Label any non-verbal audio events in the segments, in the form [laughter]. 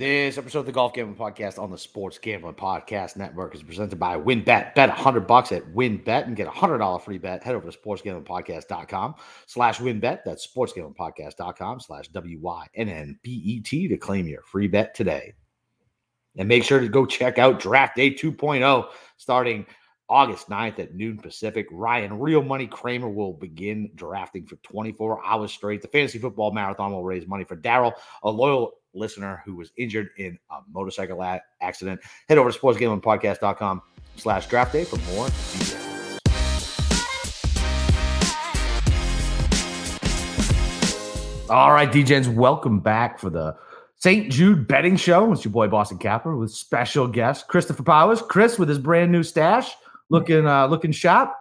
This episode of the Golf Gambling Podcast on the Sports Gambling Podcast Network is presented by WynnBET. Bet 100 bucks at WynnBET and get a $100 free bet. Head over to sportsgamblingpodcast.com slash WynnBET. That's sportsgamblingpodcast.com slash W-Y-N-N-B-E-T to claim your free bet today. And make sure to go check out Draft Day 2.0 starting August 9th at noon Pacific. Ryan Real Money Kramer will begin drafting for 24 hours straight. The Fantasy Football Marathon will raise money for Daryl, a loyal listener who was injured in a motorcycle accident. Head over to sportsgamblingpodcast.com slash draft day for more details. All right, DJs, welcome back for the St. Jude Betting Show. It's your boy Boston Capper with special guest Christopher Powers. Chris with his brand new stash, looking uh looking sharp.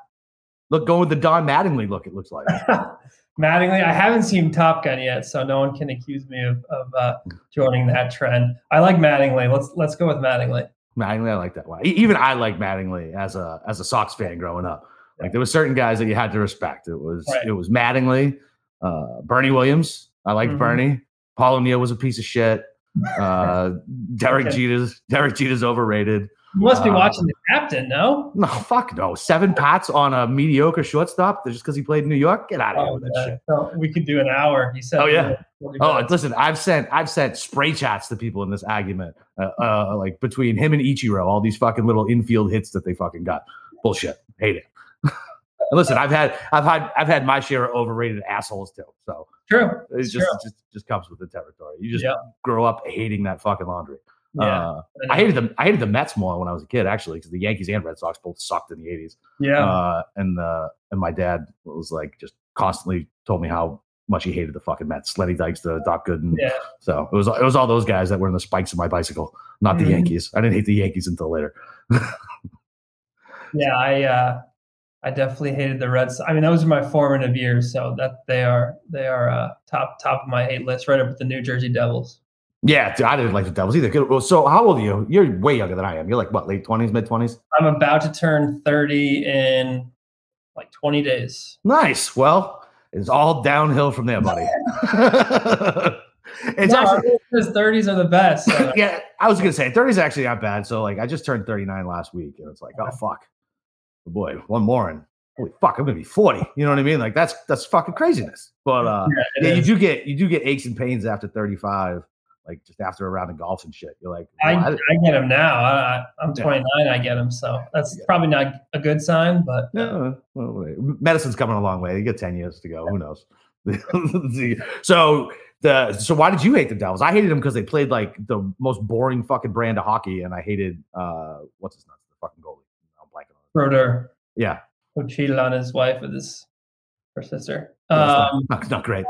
Look, going with the Don Mattingly look. It looks like. [laughs] Mattingly, I haven't seen Top Gun yet, so no one can accuse me of, of uh, joining that trend. I like Mattingly. Let's let's go with Mattingly. Mattingly, I like that one. Even I like Mattingly as a as a Sox fan growing up. Like there were certain guys that you had to respect. It was right. it was Mattingly, uh, Bernie Williams. I liked mm-hmm. Bernie. Paul O'Neill was a piece of shit. [laughs] Uh, Derek okay. Jeter's Derek Jeter's overrated. You must be uh, watching the captain, no? No, fuck no. Seven pats on a mediocre shortstop just because he played in New York. Get out of oh, here with that shit. So we could do an hour. He said. Oh yeah. Oh, listen, I've sent I've sent spray chats to people in this argument, uh, uh, like between him and Ichiro, all these fucking little infield hits that they fucking got. Bullshit. Hate it. [laughs] listen, I've had I've had I've had my share of overrated assholes too. So true. It's just true. Just just comes with the territory. You just yep. grow up hating that fucking laundry. Yeah, uh, I hated the I hated the Mets more when I was a kid, actually, because the Yankees and Red Sox both sucked in the '80s. Yeah, uh, and uh, and my dad was like just constantly told me how much he hated the fucking Mets, Lenny Dykstra, Doc Gooden. Yeah. So it was it was all those guys that were in the spikes of my bicycle, not mm-hmm. the Yankees. I didn't hate the Yankees until later. yeah, I uh, I definitely hated the Reds. I mean, those are my formative years, so that they are they are uh, top top of my hate list, right up with the New Jersey Devils. Yeah, I didn't like the Devils either. So how old are you? You're way younger than I am. You're like what, late twenties, mid twenties? I'm about to turn thirty in like twenty days. Nice. Well, it's all downhill from there, buddy. [laughs] it's no, actually his thirties are the best. So. [laughs] yeah, I was gonna say thirties actually not bad. So like, I just turned thirty nine last week, and it's like, oh fuck, oh, boy, one more and holy fuck, I'm gonna be 40. You know what I mean? Like that's that's fucking craziness. But uh yeah, yeah you do get you do get aches and pains after 35 like just after a round of golf and shit. You're like, I, I, get them now. I, am 29. Yeah. I get them, so that's yeah. probably not a good sign. But yeah, well, medicine's coming a long way. You got 10 years to go. Who knows? [laughs] so the so why did you hate the Devils? I hated them because they played like the most boring fucking brand of hockey, and I hated uh what's his name, the fucking goalie. I'm blanking on. Brodeur. Yeah. Who cheated on his wife with his her sister. Um, not, [laughs] not great.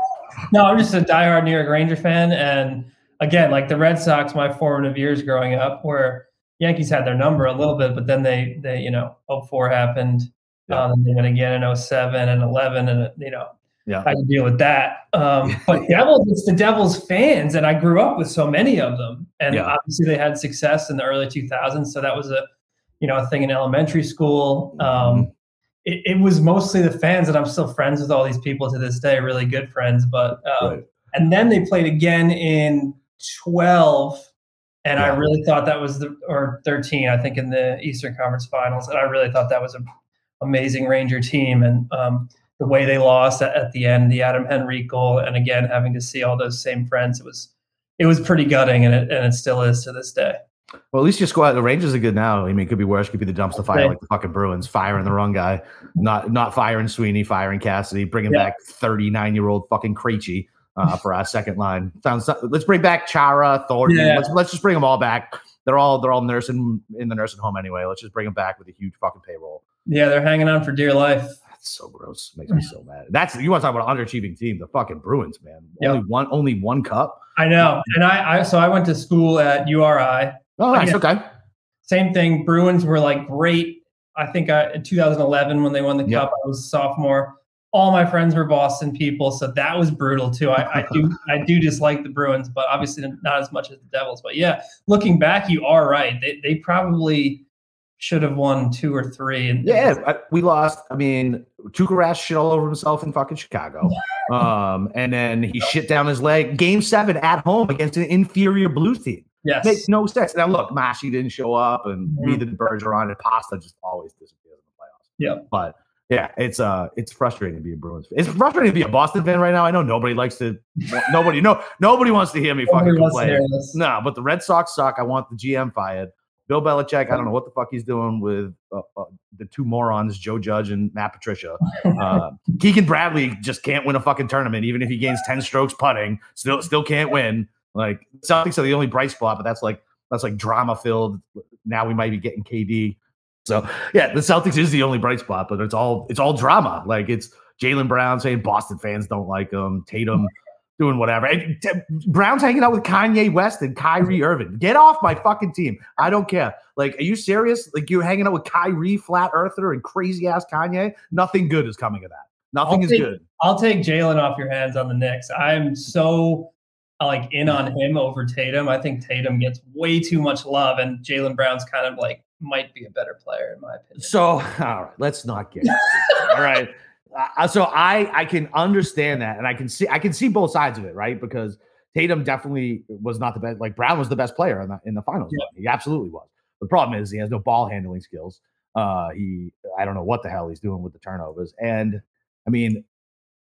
No, I'm just a diehard New York Ranger fan, and again, like the Red Sox, my formative years growing up, where Yankees had their number a little bit, but then they, they you know, 04 happened. Yeah. Um, and then again in 07 and 11, and, you know, yeah. I had to deal with that. Um, [laughs] but Devils, it's the Devils fans, and I grew up with so many of them. And yeah. obviously, they had success in the early 2000s. So that was a, you know, a thing in elementary school. Um, mm-hmm. it, it, was mostly the fans, and I'm still friends with all these people to this day, really good friends. But um, right. and then they played again in 12 and yeah. I really thought that was the or 13 I think in the Eastern Conference Finals and I really thought that was an amazing Ranger team and um, the way they lost at, at, the end the Adam Henrique goal and again having to see all those same friends it was it was pretty gutting and it and it still is to this day. Well, at least your squad, the Rangers are good now. I mean, it could be worse. It could be the dumpster fire, like the fucking Bruins, firing the wrong guy, not not firing Sweeney, firing Cassidy, bringing yeah. back thirty nine year old fucking Krejci uh, for our second line. Sounds. Let's bring back Chara, Thornton. Yeah. Let's let's just bring them all back. They're all they're all nursing in the nursing home anyway. Let's just bring them back with a huge fucking payroll. Yeah, they're hanging on for dear life. That's so gross. Makes me so mad. That's you want to talk about underachieving team, the fucking Bruins, man. Yep. Only one, only one cup. I know, and I, I so I went to school at URI. Oh, nice. Okay. Same thing. Bruins were like great. I think I, in 2011 when they won the yep. cup, I was a sophomore all my friends were Boston people, so that was brutal too. I, I do [laughs] I do dislike the Bruins, but obviously not as much as the Devils. But yeah, looking back, you are right. They they probably should have won two or three. And yeah, we lost. I mean, Tuukka Rask shit all over himself in fucking Chicago, um, and then he shit down his leg. Game seven at home against an inferior Blues team. Yes. Makes no sense. Now look, Marchy didn't show up, and Mhm. neither did Bergeron, and Pasta just always disappears in the playoffs. Yeah. But yeah, it's uh, it's frustrating to be a Bruins. fan. It's frustrating to be a Boston fan right now. I know nobody likes to. [laughs] nobody, no, nobody wants to hear me fucking Nobody to complain. No, but the Red Sox suck. I want the GM fired. Bill Belichick, I don't know what the fuck he's doing with uh, uh, the two morons, Joe Judge and Matt Patricia. [laughs] Uh, Keegan Bradley just can't win a fucking tournament, even if he gains ten strokes putting. Still, still can't win. Like Celtics are the only bright spot, but that's like that's like drama filled. Now we might be getting KD. So yeah, the Celtics is the only bright spot, but it's all it's all drama. Like it's Jaylen Brown saying Boston fans don't like him, Tatum doing whatever. And T- Brown's hanging out with Kanye West and Kyrie Irving. Get off my fucking team. I don't care. Like, are you serious? Like you're hanging out with Kyrie, flat earther, and crazy ass Kanye? Nothing good is coming of that. Nothing I'll is take- good. I'll take Jaylen off your hands on the Knicks. I'm so like in on him over Tatum. I think Tatum gets way too much love, and Jaylen Brown's kind of like might be a better player in my opinion. So, [laughs] all right, let's not get [laughs] all right. Uh, so I I can understand that, and I can see I can see both sides of it, right? Because Tatum definitely was not the best. Like Brown was the best player in the in the finals. Yeah. He absolutely was. The problem is he has no ball handling skills. Uh, he I don't know what the hell he's doing with the turnovers, and I mean,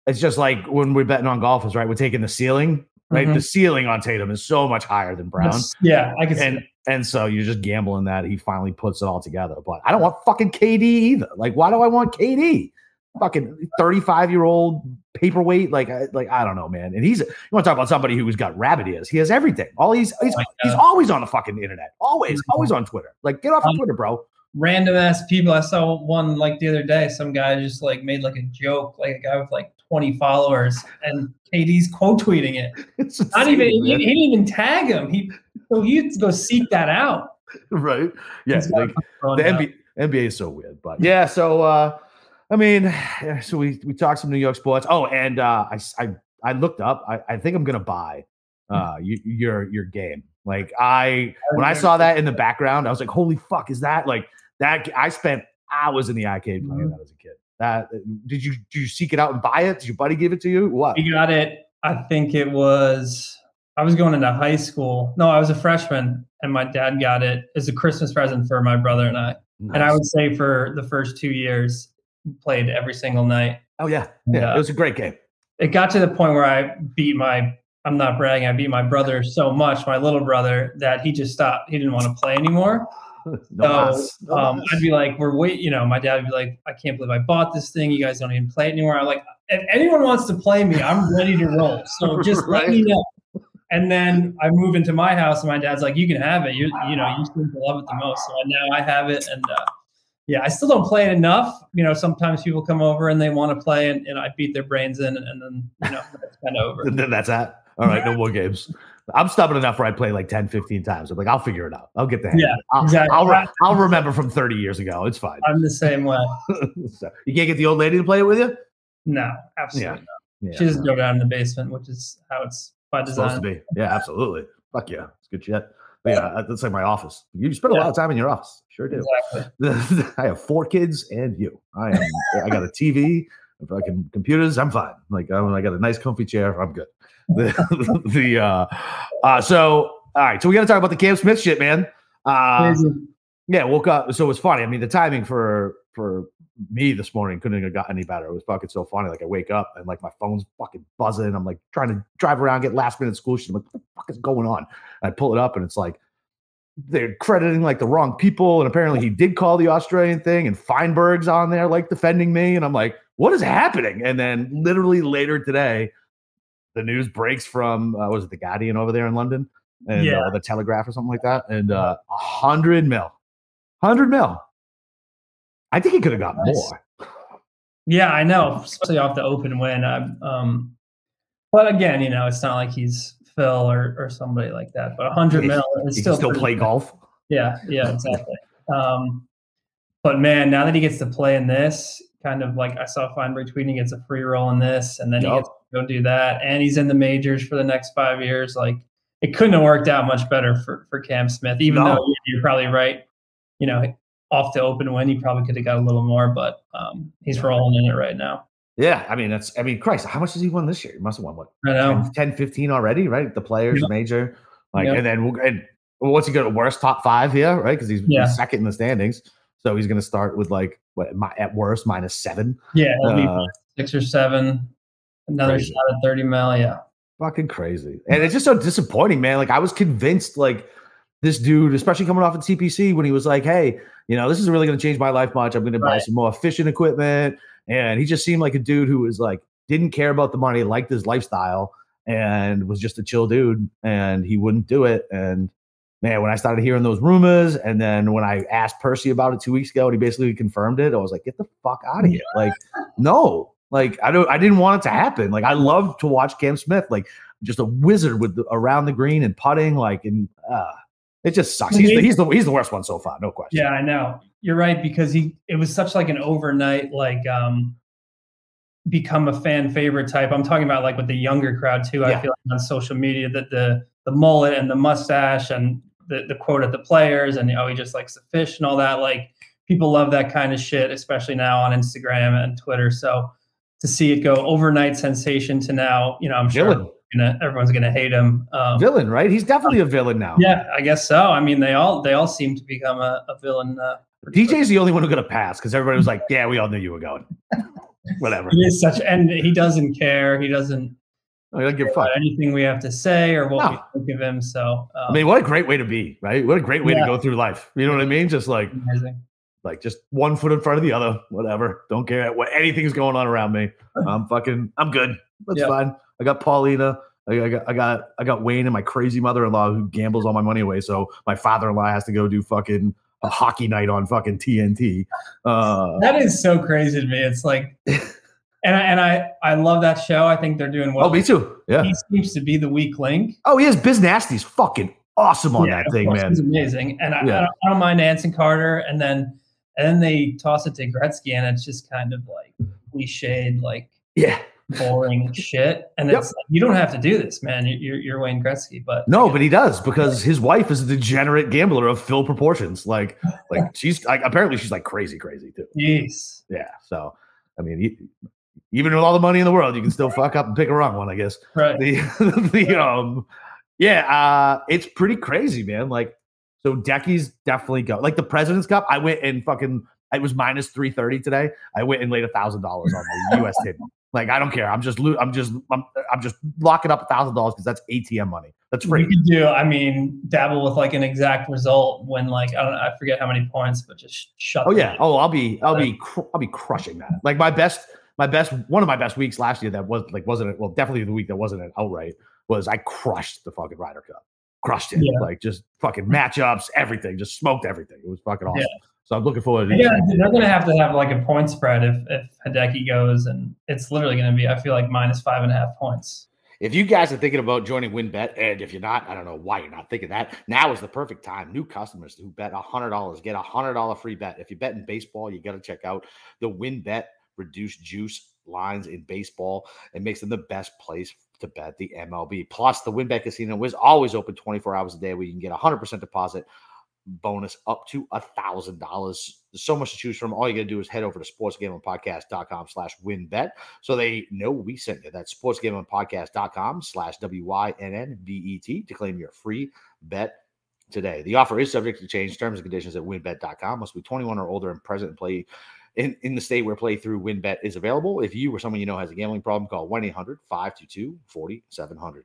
it's just like when we're betting on golfers, right? We're taking the ceiling, right? Mhm. The ceiling on Tatum is so much higher than Brown. Yes. Yeah, I can see. And and so you're just gambling that he finally puts it all together. But I don't want fucking KD either. Like, why do I want KD? Fucking 35 year old paperweight. Like, I, like I don't know, man. And he's you want to talk about somebody who's got rabbit ears. He has everything. All he's he's, my he's always on the fucking internet. Always, Mhm. always on Twitter. Like, get off of Um, Twitter, bro. Random ass people. I saw one like the other day. Some guy just like made like a joke, like a guy with like 20 followers, and KD's quote tweeting it. [laughs] It's Not even he, he didn't even tag him. He so he had to go seek that out. right. Yeah, like the. NBA, NBA is so weird, but yeah. So uh, I mean, so we we talked some New York sports. Oh, and uh, I s- I I looked up. I, I think I'm gonna buy uh y- your your game. Like I when I saw that in the background, I was like, holy fuck, is that like that? I spent hours in the arcade playing Mhm. that as a kid. That did you did you seek it out and buy it? Did your buddy give it to you? What? He got it. I think it was. I was going into high school. No, I was a freshman, and my dad got it as a Christmas present for my brother and I. And I would say for the first two years, played every single night. oh yeah, yeah, Yeah. it was a great game. It got to the point where I beat my. I'm not bragging. I beat my brother so much, my little brother, that he just stopped. He didn't want to play anymore. [laughs] no So um. I'd be like, "We're wait," you know. My dad would be like, "I can't believe I bought this thing. You guys don't even play it anymore." I'm like, "If anyone wants to play me, I'm ready to roll. So [laughs] just let me know." And then I move into my house, and my dad's like, "You can have it. You you know, you seem to love it the most." So now I have it, and uh, yeah, I still don't play it enough. You know, sometimes people come over and they want to play, and, and I beat their brains in, and, then you know that's kind of over. [laughs] Then that's that. All right, no more games. I'm stubborn enough where I play like 10, 15 times. I'm like, I'll figure it out. I'll get the hang. Yeah. I'll, exactly. I'll, re- I'll remember from 30 years ago. It's fine. I'm the same way. [laughs] So, you can't get the old lady to play it with you? No, absolutely. Yeah. not. Yeah, She doesn't go down in the basement, which is how it's by it's supposed to design. be. Yeah, absolutely. Fuck yeah. It's good shit. But yeah, that's like my office. You spend a lot of time in your office. Sure do. Exactly. [laughs] I have four kids and you. I am. I got a TV, fucking computers. I'm fine. Like I got a nice, comfy chair. I'm good. [laughs] The, the uh, uh, so all right. So we got to talk about the Cam Smith shit, man. Uh, yeah, woke up. So it was funny. I mean, the timing for for me this morning couldn't have got any better. It was fucking so funny. Like I wake up and like my phone's fucking buzzing. I'm like trying to drive around, get last minute school shit. I'm like, what the fuck is going on? And I pull it up and it's like they're crediting like the wrong people. And apparently he did call the Australian thing and Feinberg's on there like defending me. And I'm like, what is happening? And then literally later today, the news breaks from uh, was it the Guardian over there in London and Yeah. uh, the Telegraph or something like that, and uh, a hundred mil, hundred mil. I think he could have got Nice. more. Yeah, I know, especially off the open win. Um, but again, you know, it's not like he's Phil or, or somebody like that. But 100 mil is He still can still play good. golf. Yeah, yeah, exactly. um, but man, now that he gets to play in this, kind of like I saw Feinberg tweeting, he gets a free roll in this, and then he gets go do that, and he's in the majors for the next five years. Like it couldn't have worked out much better for for Cam Smith. Even No. though you're probably right, you know, off the open win, he probably could have got a little more, but um, he's rolling in it right now. Yeah, I mean that's. I mean, Christ, how much has he won this year? He must have won what I know. 10, 10 15 already, right? The players Yep. major, like, Yep. and then we'll, and what's he going to worst top five here, right? Because he's, Yeah. he's second in the standings. So he's going to start with like what mi- at worst minus seven. Yeah, Uh, six or seven. Another crazy. shot at 30 mil. Yeah. fucking crazy. And it's just so disappointing, man. Like I was convinced, like this dude, especially coming off at TPC, when he was like, "Hey, you know, this is really going to change my life much. I'm going to buy some more efficient equipment." And he just seemed like a dude who was like didn't care about the money, liked his lifestyle, and was just a chill dude. And he wouldn't do it. And man, when I started hearing those rumors, and then when I asked Percy about it two weeks ago, and he basically confirmed it, I was like, "Get the fuck out of here!" Like, [laughs] no, like I don't, I didn't want it to happen. Like I love to watch Cam Smith, like just a wizard with the, around the green and putting, like, and uh, it just sucks. He's the, he's the he's the worst one so far, no question. Yeah, I know. You're right because he it was such like an overnight like um become a fan favorite type. I'm talking about like with the younger crowd too. Yeah. I feel like on social media that the the mullet and the mustache and the the quote at the players and oh he just likes the fish and all that like people love that kind of shit especially now on Instagram and Twitter. So to see it go overnight sensation to now, you know, I'm sure Villain, gonna, everyone's gonna hate him. Um, villain, right? He's definitely a villain now. yeah, I guess so. I mean, they all they all seem to become a, a villain. Uh. DJ's the only one who got a pass because everybody was like, "Yeah, we all knew you were going." [laughs] Whatever. He is such, and he doesn't care. He doesn't I don't give a fuck. anything we have to say or what No. we think of him. So, um, I mean, what a great way to be, right? What a great way Yeah. to go through life. You know what I mean? Just like amazing. Like just one foot in front of the other, whatever. Don't care what anything's going on around me. [laughs] I'm fucking I'm good. That's Yeah. fine. I got Paulina. I, got I got I got Wayne and my crazy mother-in-law who gambles all my money away. So my father-in-law has to go do fucking a hockey night on fucking TNT. Uh, That is so crazy to me. It's like, [laughs] and I, and I I love that show. I think they're doing well. oh, me too. Yeah. He seems to be the weak link. Oh, he is. Biz Nasty's fucking awesome on Yeah, that thing, man. He's amazing, and I, Yeah. I, don't, I don't mind Anson Carter. And then and then they toss it to Gretzky, and it's just kind of like cliched, like Yeah. boring [laughs] shit. And Yep. it's like, you don't have to do this, man. You- You're you're Wayne Gretzky, but No, but he does because his wife is a degenerate gambler of Phil proportions. Like, [laughs] like she's like apparently she's like crazy, crazy too. jeez. Yeah. So, I mean, e- even with all the money in the world, you can still fuck up and pick a wrong one, I guess. Right. The, [laughs] the um, yeah, uh, it's pretty crazy, man. Like, so Decky's definitely go. Like the President's Cup, I went and fucking. It was minus three thirty today. I went and laid a thousand dollars on the U.S. [laughs] table. Like I don't care. I'm just lo- I'm just I'm, I'm just locking up a thousand dollars because that's ATM money. That's You free. could do, I mean, dabble with like an exact result when like I don't know, I forget how many points, but just shut. Oh yeah. Oh, I'll be I'll be cr- I'll be crushing that. Like my best my best one of my best weeks last year that was like wasn't it well definitely the week that wasn't an outright was I crushed the fucking Ryder Cup. Crushed it. Yeah. Like just fucking matchups, everything. Just smoked everything. It was fucking awesome. Yeah. So I'm looking forward to it. Yeah, they're gonna have to have like a point spread if if Hideki goes, and it's literally gonna be I feel like minus five and a half points. If you guys are thinking about joining WynnBET, and if you're not, I don't know why you're not thinking that. Now is the perfect time. New customers who bet $100 get a $100 free bet. If you bet in baseball, you got to check out the WynnBET reduced juice lines in baseball. It makes them the best place to bet the MLB. Plus, the WynnBET Casino is always open 24 hours a day where you can get a 100% deposit bonus up to a thousand dollars. So much to choose from. All you gotta do is head over to sportsgamblingpodcast.com slash wynnbet so they know we sent you. That's sportsgamblingpodcast.com slash W-I-N-N-B-E-T to claim your free bet today. The offer is subject to change. Terms and conditions at wynnbet.com. Must be 21 or older and present and play in, in the state where play through WynnBET is available. If you or someone you know has a gambling problem, call 1-800-522-4700.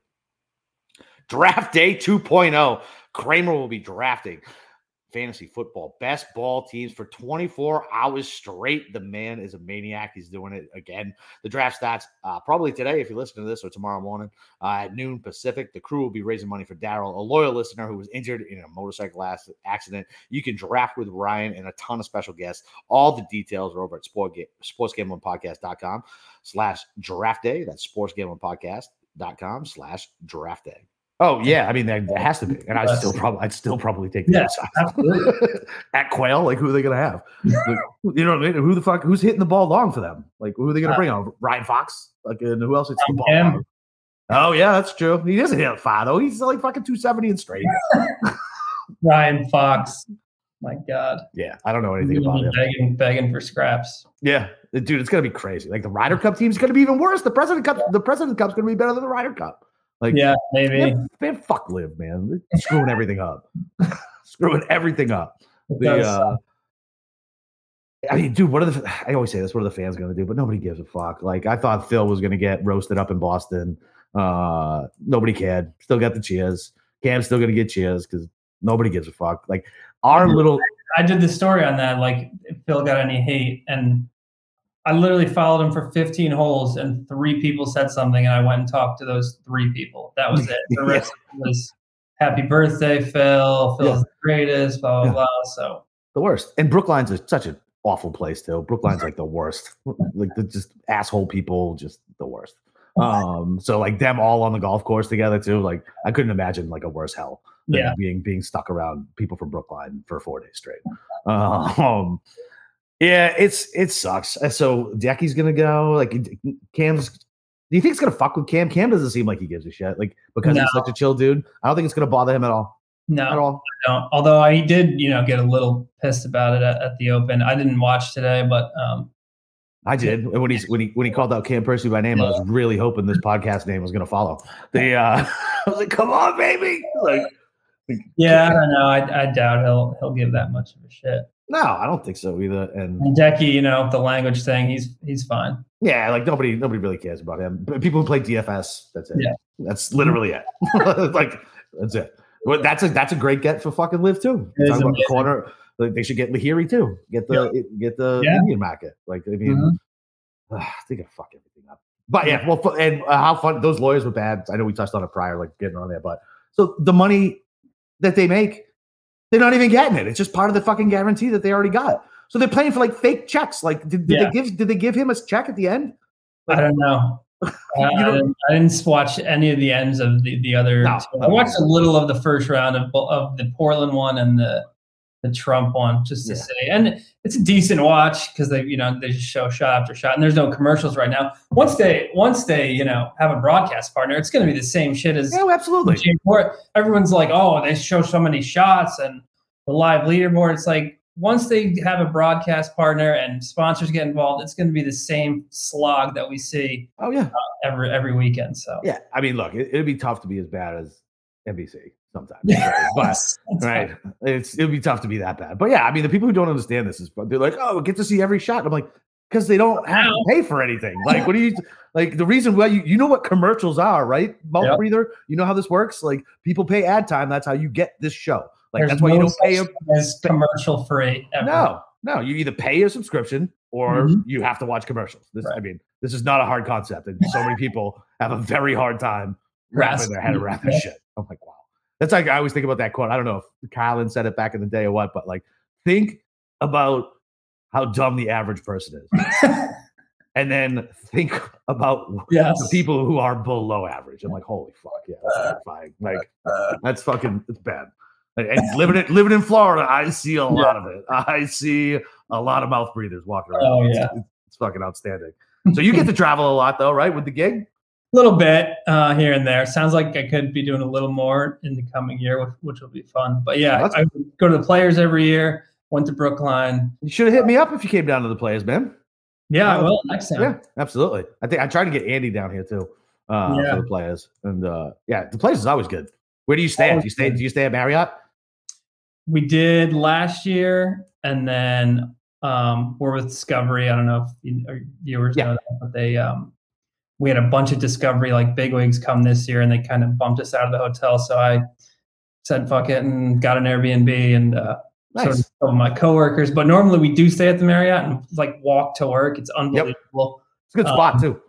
Draft Day 2.0. Kramer will be drafting fantasy football best ball teams for 24 hours straight. The man is a maniac. He's doing it again. The draft stats, uh, probably today if you listen to this or tomorrow morning uh, at noon Pacific. The crew will be raising money for Daryl, a loyal listener who was injured in a motorcycle accident. You can draft with Ryan and a ton of special guests. All the details are over at sport ga- sportsgamblingpodcast.com slash draft day. That's sportsgamblingpodcast.com slash draft day. Oh yeah, I mean that, that has to be, and I still probably I'd still probably take the Yeah, absolutely. [laughs] at Quail. Like who are they gonna have? Like, you know what I mean? Who the fuck? Who's hitting the ball long for them? Like who are they gonna Uh, bring on? Ryan Fox? Like and who else hits the ball? Long? Oh yeah, that's true. He doesn't hit far though. He's like fucking two seventy and straight. [laughs] Ryan Fox, my God, Yeah, I don't know anything about him. begging begging for scraps. Yeah, dude, it's gonna be crazy. Like the Ryder Cup team's gonna be even worse. The President Cup, the President Cup's gonna be better than the Ryder Cup. Like, yeah, maybe. Man, man fuck LIV, man. Screwing everything up. [laughs] screwing everything up. The, uh, I mean, dude, what are the? I always say this. What are the fans going to do? But nobody gives a fuck. Like I thought Phil was going to get roasted up in Boston. Uh, nobody cared. Still got the cheers. Cam's still going to get cheers because nobody gives a fuck. Like our little. I did the story on that. Like Phil got any hate, and I literally followed him for 15 holes, and three people said something, and I went and talked to those three people. That was it. The [laughs] rest yeah. was happy birthday, Phil. Phil's yeah. the greatest. Blah blah yeah. blah. So the worst. And Brookline's a, such an awful place too. Brookline's like the worst. Like the just asshole people, just the worst. Um, so like them all on the golf course together too. Like I couldn't imagine like a worse hell than yeah. being being stuck around people from Brookline for four days straight. [laughs] Um, yeah, it's it sucks. So Decky's gonna go. Like Cam's. Do you think it's gonna fuck with Cam? Cam doesn't seem like he gives a shit. Like because no. he's such a chill dude. I don't think it's gonna bother him at all. No, at all. I don't. Although I did, you know, get a little pissed about it at, at the Open. I didn't watch today, but um, I did. And when he when he when he called out Cam Percy by name, yeah. I was really hoping this podcast name was going to follow. The uh, [laughs] I was like, "Come on, baby!" Like, yeah, [laughs] I don't know. I, I doubt he'll he'll give that much of a shit. No, I don't think so either. And, and Decky, you know, the language thing, he's he's fine. Yeah, like nobody nobody really cares about him. But people who play DFS, that's it. Yeah. That's literally it. [laughs] like that's it. Well, that's a that's a great get for fucking LIV too. Talking about the corner, like they should get Lahiri too. Get the yeah. get the yeah. Indian market. Like I mean, mm-hmm. uh, they gotta fuck everything up. But yeah, well, and uh, how fun those lawyers were bad. I know we touched on it prior, like getting on there, but so the money that they make, they're not even getting it. It's just part of the fucking guarantee that they already got. So they're playing for like fake checks. Like, did, did yeah. they give did they give him a check at the end? Like, I don't know. Uh, [laughs] I, didn't, I, didn't, watch any of the ends of the, the other. No, I watched a little of the first round of, of the Portland one and the the Trump one, just to yeah. say. And it's a decent watch because they, you know, they just show shot after shot, and there's no commercials right now. Once they, once they, you know, have a broadcast partner, it's going to be the same shit as. Oh, absolutely. Everyone's like, oh, they show so many shots and the live leaderboard. It's like once they have a broadcast partner and sponsors get involved, it's going to be the same slog that we see. Oh yeah, uh, every every weekend. So yeah, I mean, look, it, would be tough to be as bad as NBC sometimes, yeah. [laughs] but right, it's it'd be tough to be that bad. But yeah, I mean, the people who don't understand this is they're like, oh, get to see every shot. I'm like, because they don't have to pay for anything. Like, what do you like? The reason why you you know what commercials are, right? Mouth yep. breather. You know how this works. Like, people pay ad time. That's how you get this show. Like There's that's why no you don't pay a as commercial free. Ever. No, no, you either pay a subscription or mm-hmm. you have to watch commercials. This, right. I mean, this is not a hard concept, and so many people have a very hard time [laughs] wrapping their head around this shit. I'm like, wow. That's like I always think about that quote. I don't know if Carlin said it back in the day or what, but like, think about how dumb the average person is. [laughs] and then think about yes. the people who are below average. I'm like, holy fuck, yeah, that's terrifying. Like, [laughs] that's fucking, it's bad. And living in living in Florida, I see a lot of it. I see a lot of mouth breathers walking around. Oh yeah, it's, it's fucking outstanding. So you get to travel a lot though, right? With the gig, little bit uh, here and there. Sounds like I could be doing a little more in the coming year, which, which will be fun. But yeah, I go to the players every year. Went to Brookline. You should have hit me up if you came down to the players, man. Yeah, I will next time. Yeah, absolutely. I think I tried to get Andy down here too uh, yeah. for the players, and uh, yeah, the place is always good. Where do you stay? Do you stay? Do you stay at Marriott? we did last year, and then um, we're with Discovery. I don't know if you, viewers yeah. know that, but they um, we had a bunch of Discovery like bigwigs come this year, and they kind of bumped us out of the hotel. So I said fuck it and got an Airbnb and uh, nice. sort of my coworkers. But normally we do stay at the Marriott and like walk to work. It's unbelievable. Yep. It's a good spot um, too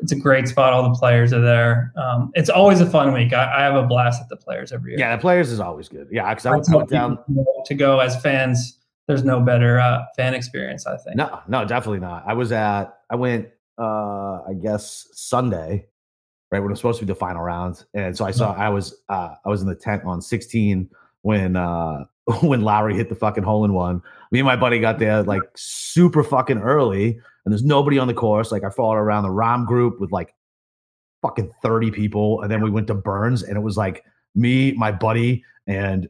it's a great spot. All the players are there. Um, it's always a fun week. I, I, have a blast at the players every year. Yeah, the players is always good. Yeah, because I would come down to go as fans. There's no better uh, fan experience. I think. No, no, definitely not. I was at. I went. Uh I guess Sunday, right when it was supposed to be the final round, and so I saw. I was. uh I was in the tent on 16 when uh [laughs] when Lowry hit the fucking hole in one. Me and my buddy got there [laughs] like super fucking early and there's nobody on the course. Like I followed around the Rahm group with like fucking 30 people. And then we went to Burns and it was like me, my buddy, and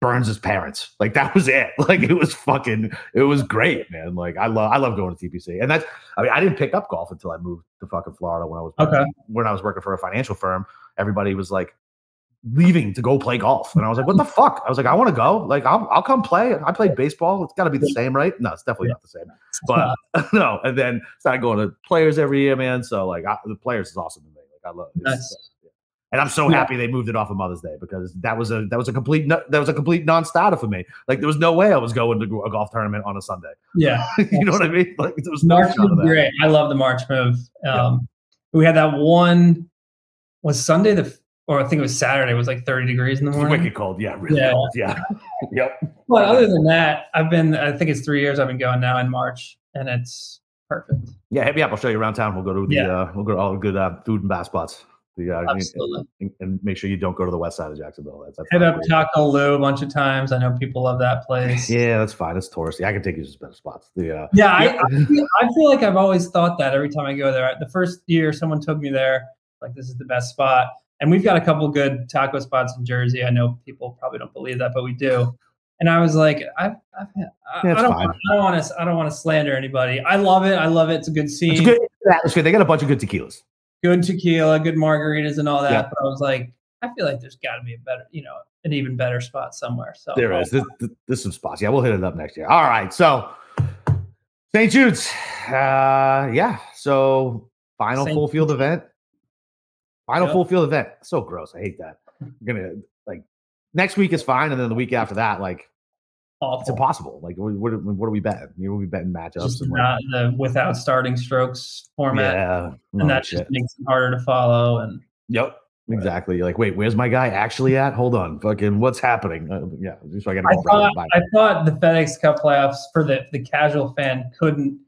Burns's parents. Like that was it. [laughs] Like it was fucking, it was great, man. Like I love, I love going to TPC. And that's, I mean, I didn't pick up golf until I moved to fucking Florida when I was, okay. when I was working for a financial firm. everybody was like leaving to go play golf. And I was like, what the [laughs] fuck? I was like, I want to go. Like, I'll, I'll come play. I played baseball. It's got to be the same, right? No, it's definitely not the same. But [laughs] no. And then started going to players every year, man. So, like, I, the players is awesome to me. Like, I love it. Nice. And I'm so happy they moved it off of Mother's Day because that was a that was a complete that was a complete non-starter for me. Like there was no way I was going to a golf tournament on a Sunday. Yeah, [laughs] you know what I mean. Like there was March no move great. I love the March move. Um, yeah. We had that one was Sunday the or I think it was Saturday. It was like 30 degrees in the morning. Wicked cold. Yeah, really yeah. cold. Yeah. [laughs] yep. But other than that, I've been. I think it's three years I've been going now in March, and it's perfect. Yeah, hit me up. I'll show you around town. We'll go to the. Yeah. Uh, we'll go to all the good uh, food and bath spots. The, uh, Absolutely. And, and, make sure you don't go to the west side of Jacksonville. That's, that's hit up Taco Lou a bunch of times. I know people love that place. Yeah, that's fine. It's touristy. I can take you to better spots. The, uh, yeah, I, I, feel, I feel like I've always thought that every time I go there. The first year someone took me there, like this is the best spot and we've got a couple good taco spots in Jersey. I know people probably don't believe that, but we do. And I was like, I've, I've I, I, don't, I don't want to, I don't want to slander anybody. I love it. I love it. It's a good scene. It's a good. They got a bunch of good tequilas, good tequila, good margaritas, and all that. Yeah. But I was like, I feel like there's got to be a better, you know, an even better spot somewhere. So there is. There's, there's some spots. Yeah, we'll hit it up next year. All right. So St. Jude's. Uh, yeah. So final St. full field event. Final yep. full field event. So gross. I hate that. I'm gonna like next week is fine, and then the week after that, like Awful. it's impossible. Like what, what, what are we betting? You know, we betting matchups just and not like, the without starting strokes format. Yeah, and that shit. just makes it harder to follow. And yep, exactly. You're like, wait, where's my guy actually at? Hold on, fucking, what's happening? Uh, yeah, so I, got. I thought I thought the FedEx Cup playoffs for the the casual fan couldn't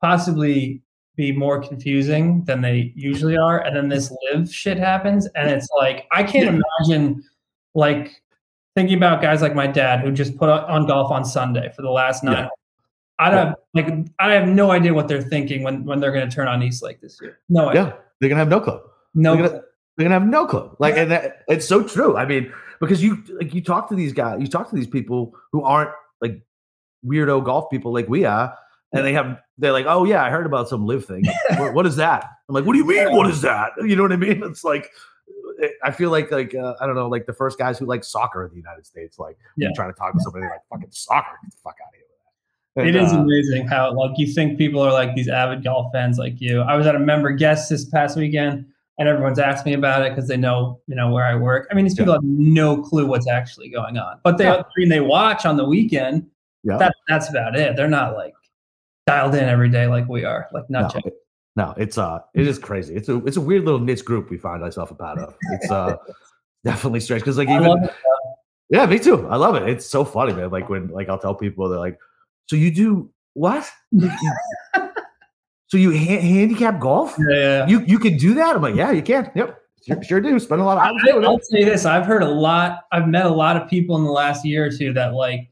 possibly be more confusing than they usually are. And then this LIV shit happens. And it's like, I can't imagine like thinking about guys like my dad who just put on golf on Sunday for the last nine. Yeah. I have like I have no idea what they're thinking when when they're going to turn on East Lake this year. No idea. Yeah, they're going to have no clue. No, they're gonna, they're have no clue. Like, and that, it's so true. I mean, because you like you talk to these guys, you talk to these people who aren't like weirdo golf people like we are, and they have they're like, oh yeah, I heard about some LIV thing. what, what is that? I'm like, what do you mean? What is that? You know what I mean? It's like I feel like like uh, I don't know, like the first guys who like soccer in the United States, like yeah. trying to talk to somebody like fucking soccer, get the fuck out of here. And, it is uh, amazing how like you think people are like these avid golf fans like you. I was at a member guest this past weekend, and everyone's asked me about it because they know you know where I work. I mean, these people yeah. have no clue what's actually going on, but they yeah. I mean, they watch on the weekend. Yeah, that, that's about it. They're not like dialed in every day like we are, like not no, it, no, it's uh it is crazy. It's a it's a weird little niche group we find ourselves a part of. It's uh [laughs] definitely strange because like even yeah, me too. I love it. It's so funny, man. Like when like I'll tell people they're like, so you do what? [laughs] so you ha- handicap golf? Yeah, yeah, You you can do that? I'm like, yeah, you can. Yep. Sure, sure do. Spend a lot of hours I, I'll say this. I've heard a lot. I've met a lot of people in the last year or two that like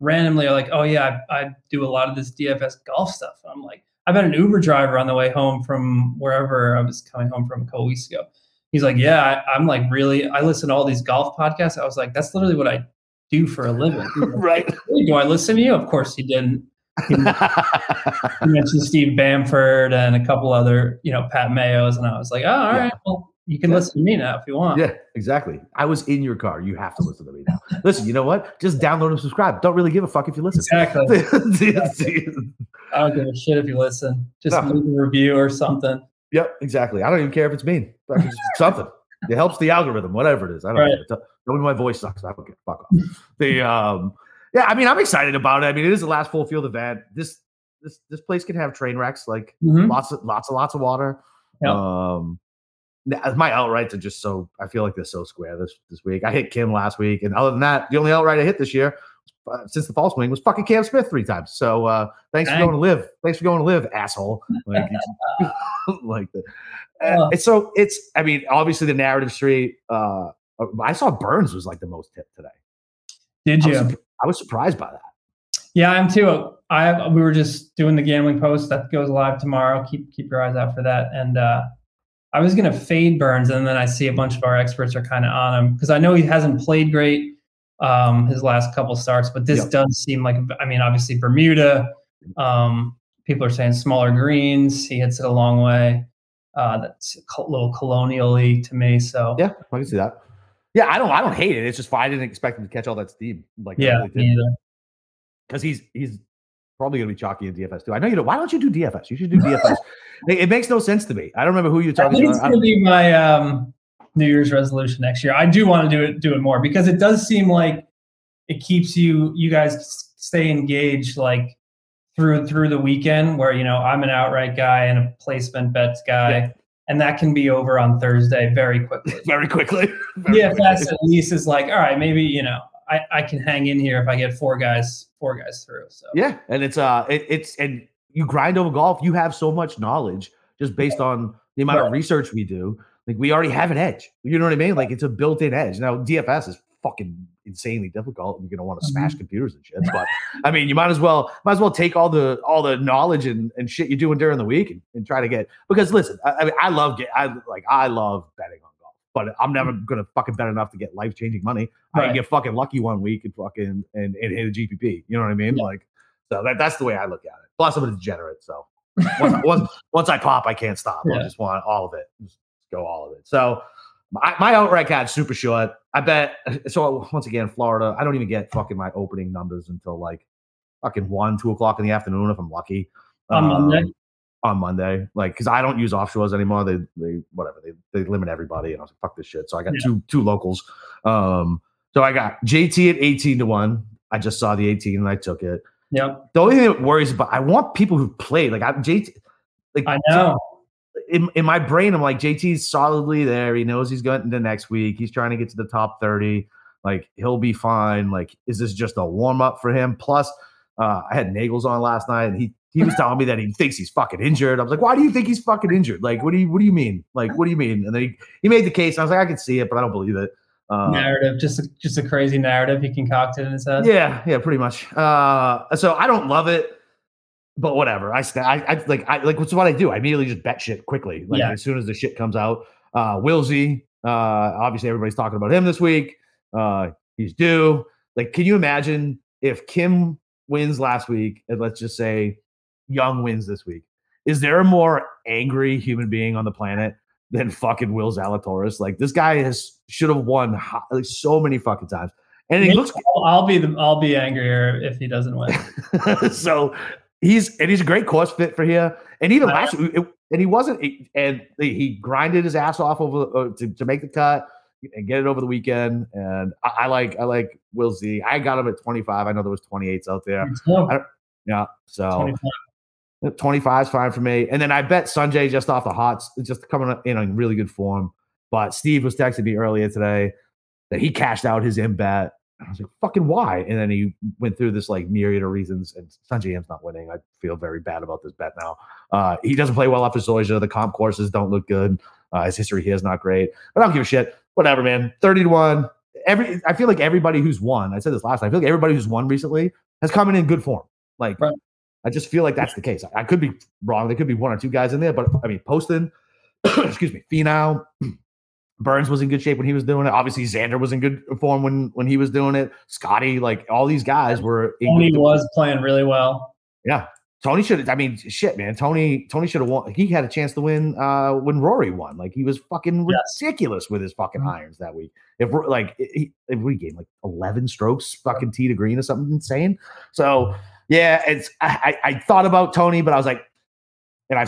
randomly are like, oh yeah, I, I do a lot of this DFS golf stuff. I'm like, I've had an Uber driver on the way home from wherever I was coming home from a couple weeks ago. He's like, yeah, I, am like really, I listen to all these golf podcasts. I was like, that's literally what I do for a living. Like, [laughs] right. Hey, do I listen to you? Of course he didn't. [laughs] He, mentioned Steve Bamford and a couple other, you know, Pat Mayos. And I was like, oh, all right, well, you can yeah. listen to me now if you want. Yeah, exactly. I was in your car. You have to listen to me now. listen, you know what? Just download and subscribe. Don't really give a fuck if you listen. Exactly. [laughs] I don't give a shit if you listen. Just no. leave a review or something. Yep, exactly. I don't even care if it's mean. something. [laughs] It helps the algorithm, whatever it is. I don't right. care. Tell me my voice sucks. I don't care. Fuck off. the um, yeah. I mean, I'm excited about it. I mean, it is the last full field event. This this this place can have train wrecks, like mm-hmm. lots of lots of lots of water. Yep. Um, my outrights are just so I feel like they're so square this this week. I hit Kim last week, and other than that, the only outright I hit this year uh, since the fall swing was fucking Cam Smith three times. So uh, thanks Dang. for going to LIV. Thanks for going to LIV, asshole. [laughs] Like, [laughs] like the, uh, it's so it's. I mean, obviously the narrative street. Uh, I saw Burns was like the most hit today. Did you? I was, I was surprised by that. Yeah, I'm too. I we were just doing the gambling post that goes live tomorrow. Keep keep your eyes out for that. And uh, I was going to fade Burns, and then I see a bunch of our experts are kind of on him because I know he hasn't played great um, his last couple starts, but this yep. does seem like I mean, obviously Bermuda. Um, people are saying smaller greens. He hits it a long way. Uh, that's a little colonially to me. So yeah, I can see that. Yeah, I don't I don't hate it. It's just I didn't expect him to catch all that steam. Like yeah, because he's he's probably going to be chalky in DFS too. I know you. Don't, why don't you do DFS? You should do DFS. [laughs] it, it, makes no sense to me. I don't remember who you're talking. I think it's going to be my um, New Year's resolution next year. I do want to do it do it more because it does seem like it keeps you you guys stay engaged like through through the weekend where you know I'm an outright guy and a placement bets guy. Yeah. And that can be over on Thursday very quickly. [laughs] very quickly. [laughs] Very DFS quickly. at least is like, all right, maybe you know I, I can hang in here if I get four guys four guys through. So yeah, and it's uh it, it's and you grind over golf. You have so much knowledge just based on the amount right. of research we do. Like we already have an edge. You know what I mean? Like it's a built-in edge. Now DFS is fucking insanely difficult. You're gonna want to smash mm-hmm. computers and shit. But [laughs] I mean, you might as well might as well take all the all the knowledge and, and shit you're doing during the week and, and try to get because listen, I, I mean, I love get I like I love betting on golf, but I'm never mm. gonna fucking bet enough to get life changing money. Right. I can get fucking lucky one week and fucking and, and hit a GPP. You know what I mean? Yeah. Like, so that that's the way I look at it. Plus, I'm a degenerate, so [laughs] once, once, once I pop, I can't stop. Yeah. I just want all of it. Just go all of it. So my, my outright cat's super short. I bet. [laughs] So once again, Florida. I don't even get fucking my opening numbers until like fucking one, two o'clock in the afternoon if I'm lucky. On um, Monday on Monday, like because I don't use offshores anymore. They they whatever they they limit everybody, and I was like, fuck this shit. So I got yeah. two two locals. Um, so I got JT at eighteen to one. I just saw the eighteen and I took it. Yeah. The only thing that worries about I want people who played like I JT. Like I know. In, in my brain, I'm like JT's solidly there. He knows he's going to next week. He's trying to get to the top thirty. Like he'll be fine. Like is this just a warm up for him? Plus, uh, I had Nagels on last night, and he he was telling me that he thinks he's fucking injured. I was like, why do you think he's fucking injured? Like, what do you what do you mean? Like, what do you mean? And then he, he made the case. I was like, I can see it, but I don't believe it. Uh, narrative, just a, just a crazy narrative he concocted in his head. Yeah, yeah, pretty much. Uh, so I don't love it, but whatever. I, I, I like I like what's what I do. I immediately just bet shit quickly. Like yeah. as soon as the shit comes out. Uh, Willsy, uh, obviously everybody's talking about him this week. Uh, he's due. Like, can you imagine if Kim wins last week, and let's just say Young wins this week. Is there a more angry human being on the planet than fucking Will Zalatoris? Like this guy has should have won like so many fucking times. And it looks I'll be the I'll be angrier if he doesn't win. [laughs] so he's and he's a great course fit for here. And even last week, and he wasn't, and he grinded his ass off over uh, to, to make the cut and get it over the weekend. And I, I, like I like Will Z. I got him at 25. I know there was 28s out there. yeah. So 25. 25 is fine for me. And then I bet Sungjae just off the hots, just coming in on really good form. But Steve was texting me earlier today that he cashed out his in bet. I was like, fucking why? And then he went through this like myriad of reasons. And Sungjae Im's not winning. I feel very bad about this bet now. Uh, he doesn't play well off his Zoysia. The comp courses don't look good. Uh, his history here is not great. But I don't give a shit. Whatever, man. 30 to 1. Every I feel like everybody who's won, I said this last time, I feel like everybody who's won recently has come in in good form. Like right. I just feel like that's the case. I, I could be wrong. There could be one or two guys in there, but I mean, Poston, [clears throat] excuse me, Finau, [clears throat] Burns was in good shape when he was doing it. Obviously, Xander was in good form when when he was doing it. Scotty, like all these guys were. Tony was playing really well. Yeah, Tony should. I mean, shit, man. Tony Tony should have won. He had a chance to win uh when Rory won. Like he was fucking yes. ridiculous with his fucking mm-hmm. irons that week. If we're like, he, if we gave like eleven strokes, fucking tee to green or something insane. So yeah, it's I, I thought about Tony, but I was like, and I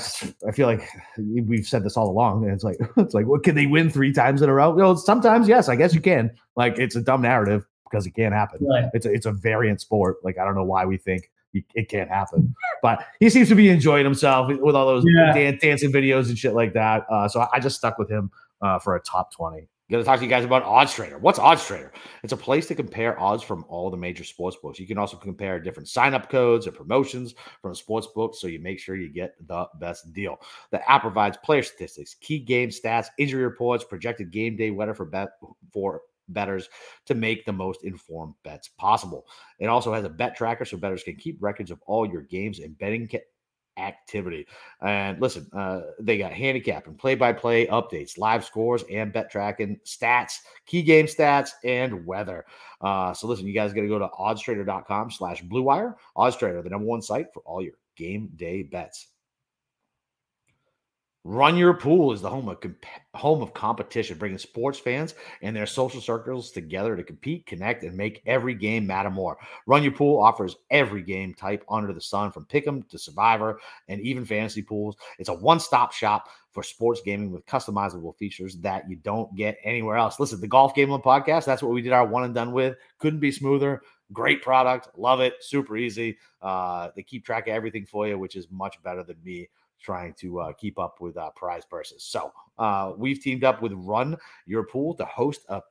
I feel like we've said this all along. And it's like [laughs] it's like, what can they win three times in a row? You know, sometimes yes, I guess you can. Like it's a dumb narrative because it can't happen. Right. It's a it's a variant sport. Like I don't know why we think it can't happen, but he seems to be enjoying himself with all those yeah. dan- dancing videos and shit like that. Uh, so I just stuck with him uh, for a top twenty. Going to talk to you guys about OddsTrader. What's OddsTrader? It's a place to compare odds from all the major sports books. You can also compare different sign-up codes and promotions from sports books, so you make sure you get the best deal. The app provides player statistics, key game stats, injury reports, projected game day weather for bet for betters to make the most informed bets possible. It also has a bet tracker so betters can keep records of all your games and betting activity. And listen, uh, they got handicap and play by play updates, live scores, and bet tracking stats, key game stats, and weather. Uh, so listen, you guys got to go to oddstrader.com slash blue wire. Oddstrader, the number one site for all your game day bets. Run Your Pool is the home of comp- home of competition, bringing sports fans and their social circles together to compete, connect, and make every game matter more. Run Your Pool offers every game type under the sun, from Pick'em to Survivor and even fantasy pools. It's a one-stop shop for sports gaming with customizable features that you don't get anywhere else. Listen, the Golf Gambling Podcast, that's what we did our one and done with. Couldn't be smoother. Great product. Love it. Super easy. Uh, they keep track of everything for you, which is much better than me trying to uh, keep up with uh, prize purses. So uh, we've teamed up with Run Your Pool to host a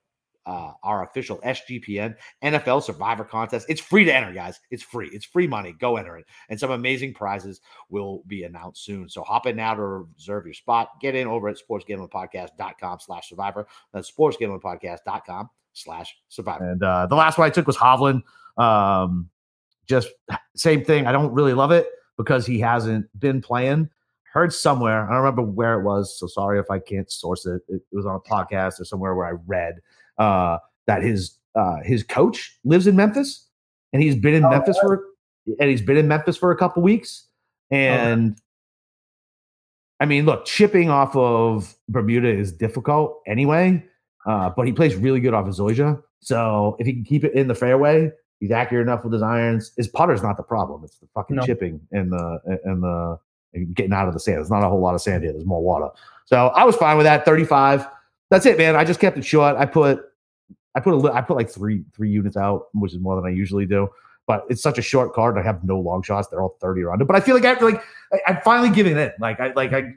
uh, our official SGPN NFL Survivor contest. It's free to enter, guys. It's free. It's free money. Go enter it. And some amazing prizes will be announced soon. So hop in now to reserve your spot. Get in over at sportsgamblingpodcast.com slash survivor. That's sportsgamblingpodcast.com slash survivor. And uh, the last one I took was Hovland. Um, just same thing. I don't really love it because he hasn't been playing heard somewhere, I don't remember where it was, so sorry if I can't source it. It, it was on a podcast or somewhere where I read uh, that his uh, his coach lives in Memphis, and he's been in oh, Memphis for and he's been in Memphis for a couple weeks. And okay. I mean, look, chipping off of Bermuda is difficult anyway, uh, but he plays really good off of Zoysia. So if he can keep it in the fairway, he's accurate enough with his irons. His putter's not the problem; it's the fucking no. chipping and the and the getting out of the sand. There's not a whole lot of sand here. There's more water. So I was fine with that. 35. That's it, man. I just kept it short. I put I put a I put like three three units out, which is more than I usually do. But it's such a short card. I have no long shots. They're all 30 around it. But I feel like I like I, am finally giving in. Like I like I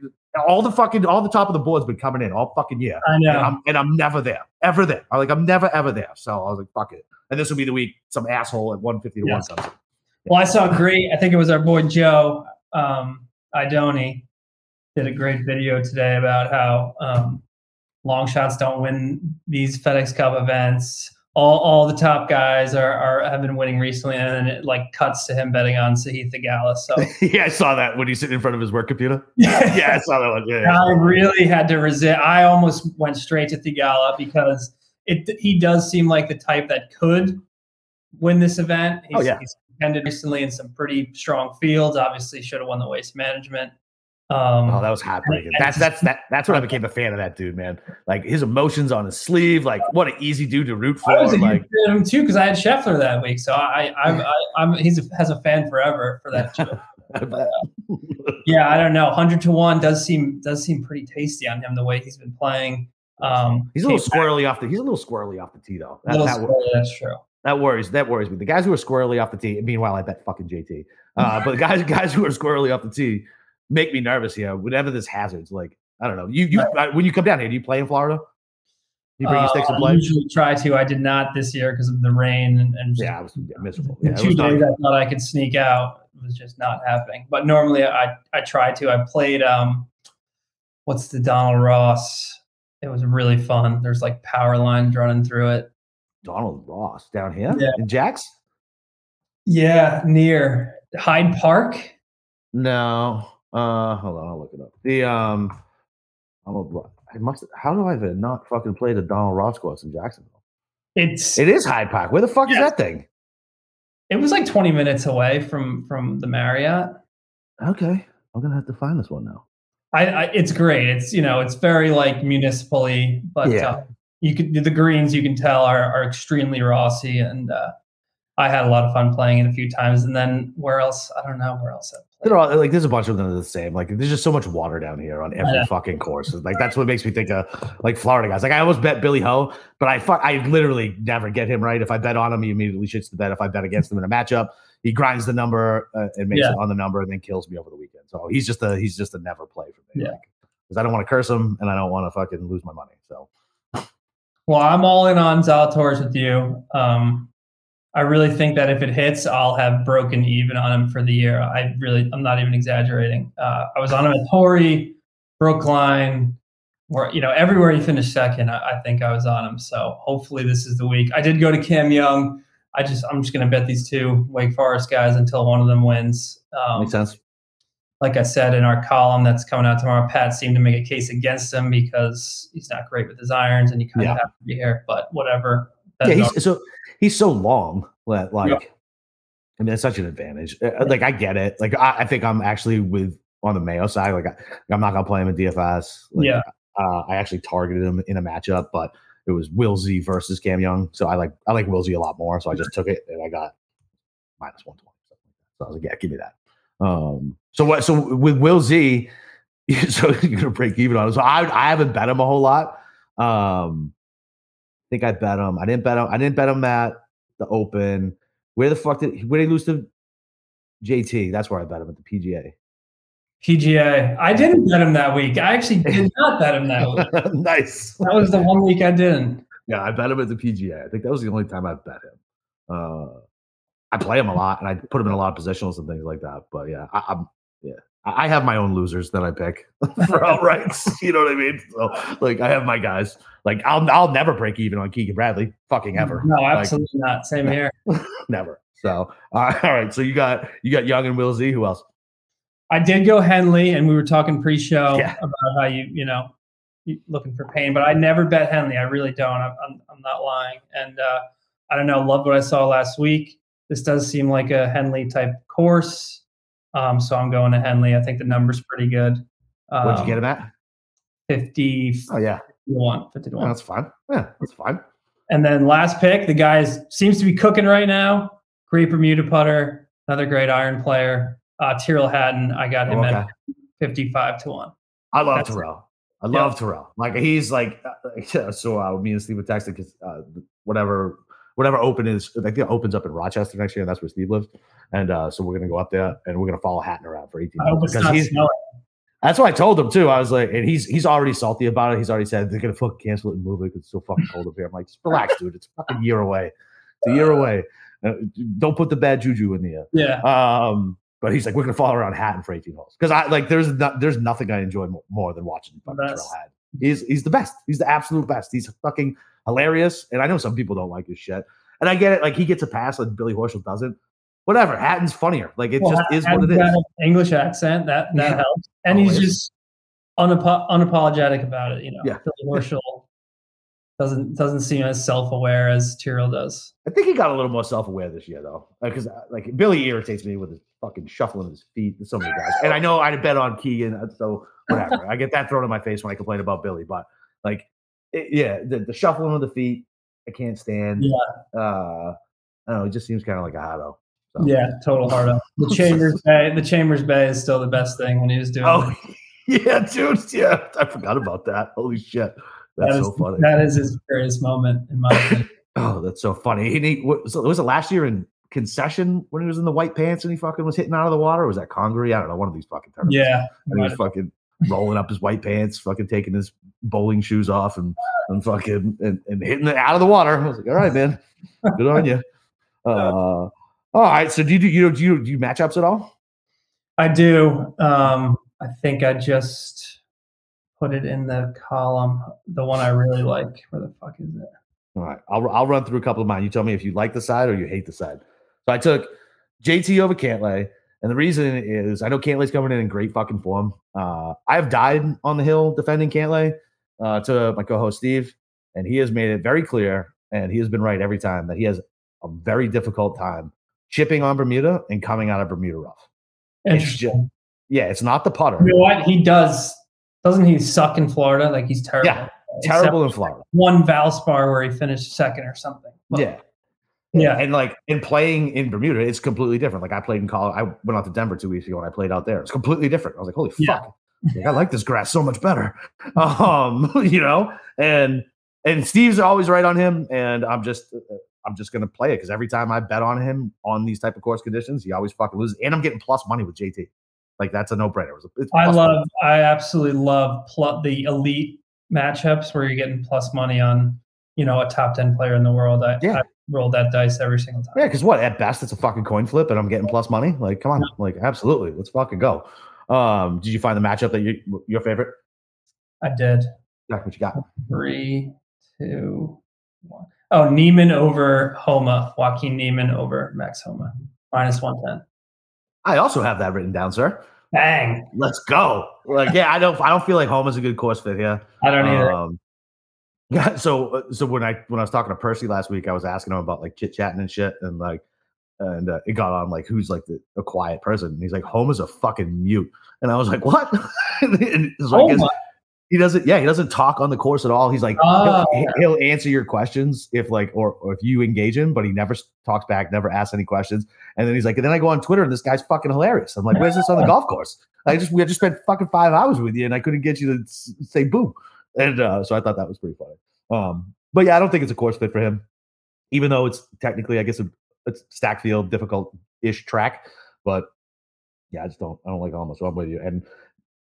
all the fucking all the top of the board's been coming in all fucking year. I know. And I'm, and I'm never there. Ever there. I'm like I'm never ever there. So I was like, fuck it. And this will be the week some asshole at 150 to yes. 1 comes. Well, I saw great. I think it was our boy Joe. Um, Idoni did a great video today about how um, long shots don't win these FedEx Cup events. All, all the top guys are, are have been winning recently, and then it like cuts to him betting on Sahith Theegala. So [laughs] yeah, I saw that when he's sitting in front of his work computer. [laughs] yeah, I saw that one. Yeah, I really had to resist. I almost went straight to Theegala because it he does seem like the type that could win this event. He's, oh yeah. He's contended recently in some pretty strong fields. Obviously, should have won the waste management. Um, oh, that was heartbreaking. That's that's that. That's when I became a fan of that dude, man. Like his emotions on his sleeve. Like what an easy dude to root for. I was a like fan him too because I had Scheffler that week, so I, I, I am he's a, has a fan forever for that. [laughs] [laughs] yeah, I don't know. Hundred to one does seem does seem pretty tasty on him the way he's been playing. Um, he's a little squirrely off the. He's a little squirrely off the tee though. That, that, squirrely, that's true. That worries. That worries me. The guys who are squarely off the tee. Meanwhile, I bet fucking JT. Uh, [laughs] but the guys, guys who are squarely off the tee make me nervous here. Whatever this hazards, like I don't know. You, you uh, when you come down here, do you play in Florida? You bring your sticks and uh, play. I usually try to. I did not this year because of the rain and, and yeah, it was miserable. Yeah, two days I thought I could sneak out. It was just not happening. But normally I I try to. I played um, what's the Donald Ross? It was really fun. There's like power lines running through it. Donald Ross down here yeah. in Jacks? Yeah, near Hyde Park. No. Uh hold on, I'll look it up. The um Donald I must how do I even not fucking play the Donald Ross course in Jacksonville? It's it is Hyde Park. Where the fuck yeah. is that thing? It was like 20 minutes away from from the Marriott. Okay. I'm gonna have to find this one now. I, I it's great. It's you know, it's very like municipally, but yeah. Uh, you could the greens you can tell are, are extremely Rossi, and uh, I had a lot of fun playing it a few times. And then where else? I don't know where else. They're all like there's a bunch of them the same. Like there's just so much water down here on every fucking course. Like that's what makes me think of like Florida guys. Like I almost bet Billy Ho, but I fuck I literally never get him right. If I bet on him, he immediately shits the bet. If I bet against him in a matchup, he grinds the number uh, and makes yeah. it on the number and then kills me over the weekend. So he's just a he's just a never play for me. Yeah. because I don't want to curse him and I don't want to fucking lose my money. So well, I'm all in on Zalatoris with you. Um, I really think that if it hits, I'll have broken even on him for the year. I really, I'm not even exaggerating. Uh, I was on him at Torrey, Brookline, where you know everywhere he finished second. I, I, think I was on him. So hopefully this is the week. I did go to Cam Young. I just, I'm just going to bet these two Wake Forest guys until one of them wins. Um, Makes sense like I said in our column that's coming out tomorrow, Pat seemed to make a case against him because he's not great with his irons and you kind yeah. of have to be here. But whatever. yeah, he's so he's so long that like yeah. I mean that's such an advantage. Uh, like I get it. Like I, I, think I'm actually with on the Mayo side. Like I, am not gonna play him in DFS. Like, yeah. Uh, I actually targeted him in a matchup, but it was Will Z versus Cam Young. So I like I like Will Z a lot more. So I just took it and I got minus one twenty. So I was like, yeah, give me that. Um, so what? So with Will Z, [laughs] so you're gonna break even on it. So I I haven't bet him a whole lot. Um, I think I bet him. I didn't bet him. I didn't bet him at the Open. Where the fuck did where did he lose to JT? That's where I bet him at the PGA. PGA. I didn't bet him that week. I actually [laughs] did not bet him that week. [laughs] nice. That was the one week I didn't. Yeah, I bet him at the PGA. I think that was the only time I bet him. Uh, I play him a lot, and I put him in a lot of positionals and things like that. But yeah, I, am yeah. I have my own losers that I pick [laughs] for outrights. [laughs] you know what I mean? So like, I have my guys. Like, I'll I'll never break even on Keegan Bradley, fucking ever. No, absolutely like, not. Same here. [laughs] never. So all right. So you got you got Young and Will Z. Who else? I did go Henley, and we were talking pre-show yeah. about how you you know looking for pain, but I never bet Henley. I really don't. I'm I'm, I'm not lying, and uh, I don't know. Loved what I saw last week. This does seem like a Henley type course, um, so I'm going to Henley. I think the number's pretty good. Um, What'd you get him at? Fifty. Oh yeah, 51, 51. Oh, that's fine. Yeah, that's fine. And then last pick, the guy seems to be cooking right now. Great Bermuda putter, another great iron player. Uh, Tyrrell Hatton, I got him oh, okay. at 55 to 1. I love That's Tyrrell. I love yeah. Tyrrell. Like he's like, uh, [laughs] so uh, me and Steve were texting because uh, whatever whatever open is, I think it opens up in Rochester next year, and that's where Steve lives. And uh, so we're gonna go up there and we're gonna follow Hatton around for 18 months because he's. Snowing. That's what I told him too. I was like, and he's he's already salty about it. He's already said they're gonna fucking cancel it and move it because it's so fucking cold up here. I'm like, just relax, dude. It's fucking year away. It's a year away. Uh, don't put the bad juju in the air. Yeah. Um, but he's like, we're gonna follow around Hatton for 18 holes because I like there's not, there's nothing I enjoy more, more than watching fucking Tyrrell Hatton. He's he's the best. He's the absolute best. He's fucking hilarious. And I know some people don't like his shit, and I get it. Like he gets a pass, like Billy Horschel doesn't. Whatever. Hatton's funnier. Like it well, just is what it is. English accent that that yeah. helps, and he's just unapo- unapologetic about it. You know, yeah. Billy Horschel doesn't doesn't seem as self aware as Tyrrell does. I think he got a little more self aware this year though, because like, uh, like, Billy irritates me with his fucking shuffling of his feet. So many guys, and I know I'd bet on Keegan, so whatever. I get that thrown in my face when I complain about Billy, but like, it, yeah, the, the, shuffling of the feet, I can't stand. Yeah, uh, I don't know. It just seems kind of like a hardo. So. Yeah, total hardo. The [laughs] Chambers Bay, the Chambers Bay is still the best thing when he was doing. Oh, it. [laughs] yeah, dude. Yeah, I forgot about that. Holy shit. That's that is, so funny. That is his greatest moment in my opinion. [laughs] oh, that's so funny. He, he was, was it last year in concession when he was in the white pants and he fucking was hitting out of the water? was that Congaree? I don't know. One of these fucking tournaments. Yeah. He was fucking rolling up his white pants, fucking taking his bowling shoes off and, and fucking and, and hitting it out of the water. I was like, all right, man. Good on you. [laughs] Uh, all right. So do you do you do you do you matchups at all? I do. Um, I think I just put it in the column, the one I really like. Where the fuck is it? All right, I'll I'll run through a couple of mine. You tell me if you like the side or you hate the side. So I took JT over Cantlay, and the reason is I know Cantlay's coming in in great fucking form. Uh, I have died on the hill defending Cantlay uh, to my co-host Steve, and he has made it very clear, and he has been right every time that he has a very difficult time chipping on Bermuda and coming out of Bermuda rough. It's just, yeah, it's not the putter. You know what? He does doesn't he suck in Florida? Like he's terrible. Yeah, terrible in Florida. One Valspar where he finished second or something. But, yeah. Yeah. And like in playing in Bermuda, it's completely different. Like I played in college. I went out to Denver two weeks ago and I played out there. It's completely different. I was like, holy yeah. fuck. Like, I like this grass so much better. [laughs] Um, [laughs] you know, and and Steve's always right on him. And I'm just I'm just gonna play it because every time I bet on him on these type of course conditions, he always fucking loses. And I'm getting plus money with JT. Like that's a no brainer. I love, I absolutely love pl- the elite matchups where you're getting plus money on, you know, a top 10 player in the world. I, yeah. I roll that dice every single time. Yeah. Cause what at best it's a fucking coin flip and I'm getting plus money. Like, come on. Yeah. Like, absolutely. Let's fucking go. Um, did you find the matchup that you, your favorite? I did. Jack, what you got? Three, two, one. Oh, Niemann over Homa. Joaquin Niemann over Max Homa. Minus 110. I also have that written down, sir. Bang. Let's go. Like, yeah, I don't I don't feel like home is a good course fit here. I don't either. Um, yeah, [laughs] so so when I when I was talking to Percy last week, I was asking him about like chit chatting and shit, and like and uh, it got on like who's like the, a quiet person. And he's like, Homa's a fucking mute, and I was like, what? [laughs] and so I guess he doesn't. Yeah, he doesn't talk on the course at all. He's like, oh. he'll, he'll, answer your questions if like or, or if you engage him, but he never talks back, never asks any questions. And then he's like, and then I go on Twitter and this guy's fucking hilarious. I'm like, where's this on the [laughs] golf course? I just we just spent fucking five hours with you, and I couldn't get you to say boo. And uh, so I thought that was pretty funny. Um, but yeah, I don't think it's a course fit for him, even though it's technically, I guess, a, it's stack field, difficult ish track. But yeah, I just don't, I don't like almost. So I'm with you. And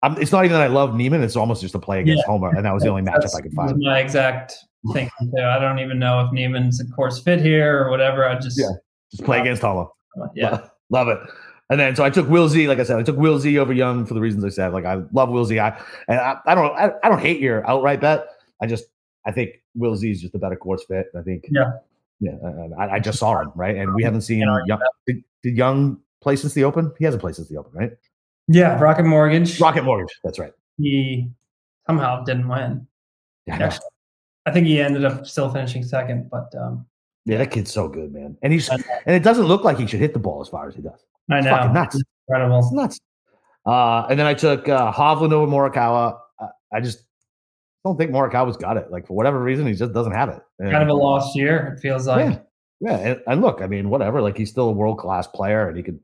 I'm, it's not even that I love Niemann. It's almost just a play against yeah. Homa, and that was the only [laughs] matchup I could find. My exact [laughs] thing. Too. I don't even know if Niemann's a course fit here or whatever. I just yeah, just play against Homa. Yeah, [laughs] love it. And then so I took Will Z, like I said, I took Will Z over Young for the reasons I said. Like I love Will Z. I and I, I don't I, I don't hate your outright bet. I just I think Will Z is just a better course fit. I think yeah yeah. Uh, uh, I, I just saw him right, and we haven't seen Young. Did, did Young play since the Open? He hasn't played since the Open, right? Yeah, Rocket Mortgage. Rocket Mortgage. That's right. He somehow didn't win. Yeah, I, Actually, I think he ended up still finishing second, but um, yeah, that kid's so good, man. And he's uh, and it doesn't look like he should hit the ball as far as he does. I know. It's nuts. It's incredible. It's nuts. Uh, and then I took uh, Hovland over Morikawa. Uh, I just don't think Morikawa's got it. Like for whatever reason, he just doesn't have it. And, kind of a lost year. It feels like. Yeah. Yeah, and, and, look, I mean, whatever. Like he's still a world class player, and he could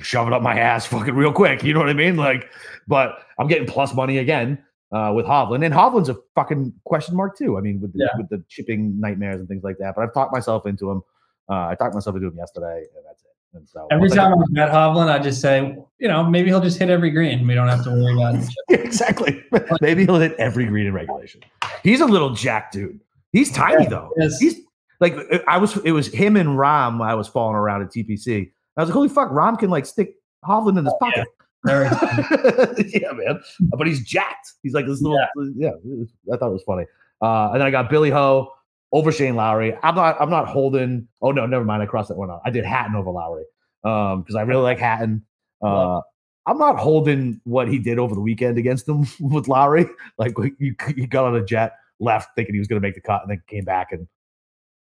shove it up my ass [laughs] fucking real quick. You know what I mean? Like, but I'm getting plus money again uh, with Hovland, and Hovland's a fucking question mark too. I mean, with the, yeah. with the chipping nightmares and things like that. But I've talked myself into him. Uh, I talked myself into him yesterday, and. And so every time I met Hovland, I just say, you know, maybe he'll just hit every green. We don't have to worry about it. [laughs] exactly. [laughs] maybe he'll hit every green in regulation. He's a little jack dude. He's tiny yeah, though. He's like I was. It was him and Rahm. I was falling around at TPC. I was like, holy fuck, Rahm can like stick Hovland in his pocket. Yeah. [laughs] yeah, man. But he's jacked. He's like this little. Yeah, yeah I thought it was funny. Uh, and then I got Billy Ho over Shane Lowry. I'm not. I'm not holding. Oh no, never mind. I crossed that one out. I did Hatton over Lowry um because I really like Hatton. Uh, I'm not holding what he did over the weekend against him [laughs] with Lowry. Like you, you got on a jet left thinking he was going to make the cut and then came back and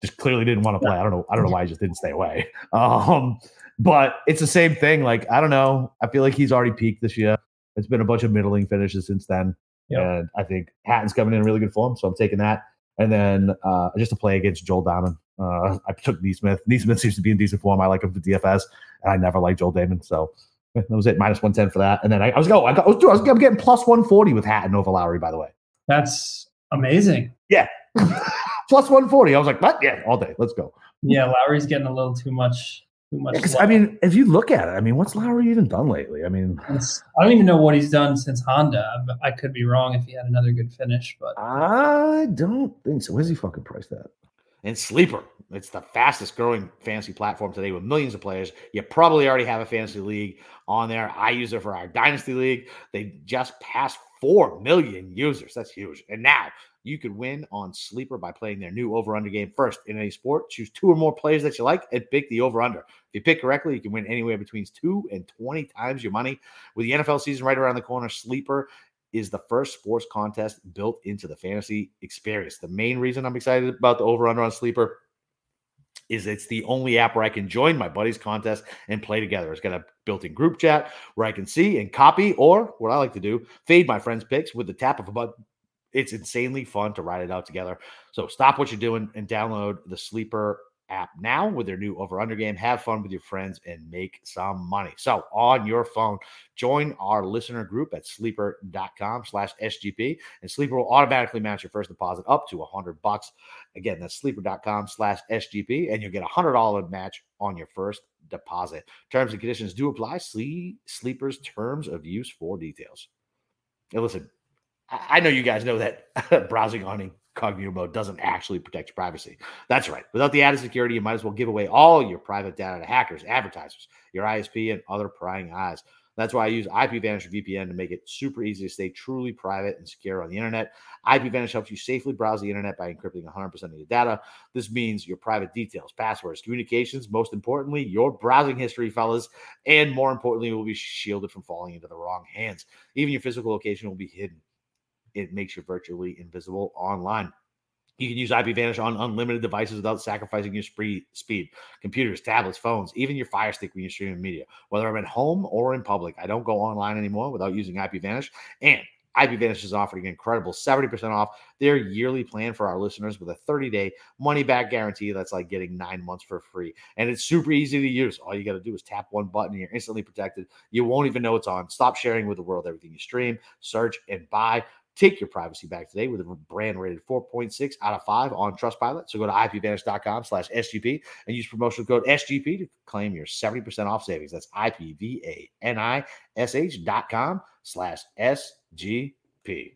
just clearly didn't want to play. I don't know. I don't know why he just didn't stay away. [laughs] Um, but it's the same thing. Like I don't know. I feel like he's already peaked this year. It's been a bunch of middling finishes since then, yep. and I think Hatton's coming in really good form. So I'm taking that. And then uh, just to play against Joel Dahmen, uh, I took NeSmith. NeSmith seems to be in decent form. I like him for DFS, and I never liked Joel Dahmen. So that was it, minus 110 for that. And then I, I was go, I got, I was, I was, I'm getting plus 140 with Hatton over Lowry, by the way. That's amazing. Yeah. [laughs] plus 140. I was like, what? Yeah, all day. Let's go. Yeah, Lowry's getting a little too much too much. I mean, if you look at it, I mean, what's Lowry even done lately? I mean, it's, I don't even know what he's done since Honda. I could be wrong if he had another good finish, but I don't think so. Where's he fucking priced at? And Sleeper, it's the fastest growing fantasy platform today with millions of players. You probably already have a fantasy league on there. I use it for our dynasty league. They just passed 4 million users. That's huge. And now you could win on Sleeper by playing their new over under game first in any sport. Choose two or more players that you like and pick the over under. If you pick correctly, you can win anywhere between two and 20 times your money. With the NFL season right around the corner, Sleeper is the first sports contest built into the fantasy experience. The main reason I'm excited about the over under on Sleeper is it's the only app where I can join my buddies' contest and play together. It's got a built-in group chat where I can see and copy, or what I like to do, fade my friends' picks with the tap of a button it's insanely fun to ride it out together. So stop what you're doing and download the Sleeper app now with their new over under game. Have fun with your friends and make some money. So on your phone, join our listener group at sleeper.com slash SGP and Sleeper will automatically match your first deposit up to a hundred bucks. Again, that's sleeper.com slash SGP and you'll get a hundred dollar match on your first deposit. Terms and conditions do apply. See Sleeper's terms of use for details. And listen, I know you guys know that [laughs] browsing on incognito mode doesn't actually protect your privacy. That's right. Without the added security, you might as well give away all your private data to hackers, advertisers, your ISP, and other prying eyes. That's why I use IPVanish VPN to make it super easy to stay truly private and secure on the internet. IPVanish helps you safely browse the internet by encrypting 100% of your data. This means your private details, passwords, communications, most importantly, your browsing history, fellas, and more importantly, will be shielded from falling into the wrong hands. Even your physical location will be hidden it makes you virtually invisible online. You can use IPVanish on unlimited devices without sacrificing your speed. Computers, tablets, phones, even your Fire Stick when you're streaming media. Whether I'm at home or in public, I don't go online anymore without using IPVanish. And IPVanish is offering an incredible 70% off their yearly plan for our listeners with a 30 day money back guarantee. That's like getting nine months for free. And it's super easy to use. All you got to do is tap one button and you're instantly protected. You won't even know it's on. Stop sharing with the world everything you stream, search, and buy. Take your privacy back today with a brand rated 4.6 out of 5 on Trustpilot. So go to ipvanish.com slash SGP and use promotional code SGP to claim your 70% off savings. That's I-P-V-A-N-I-S-H dot com slash SGP.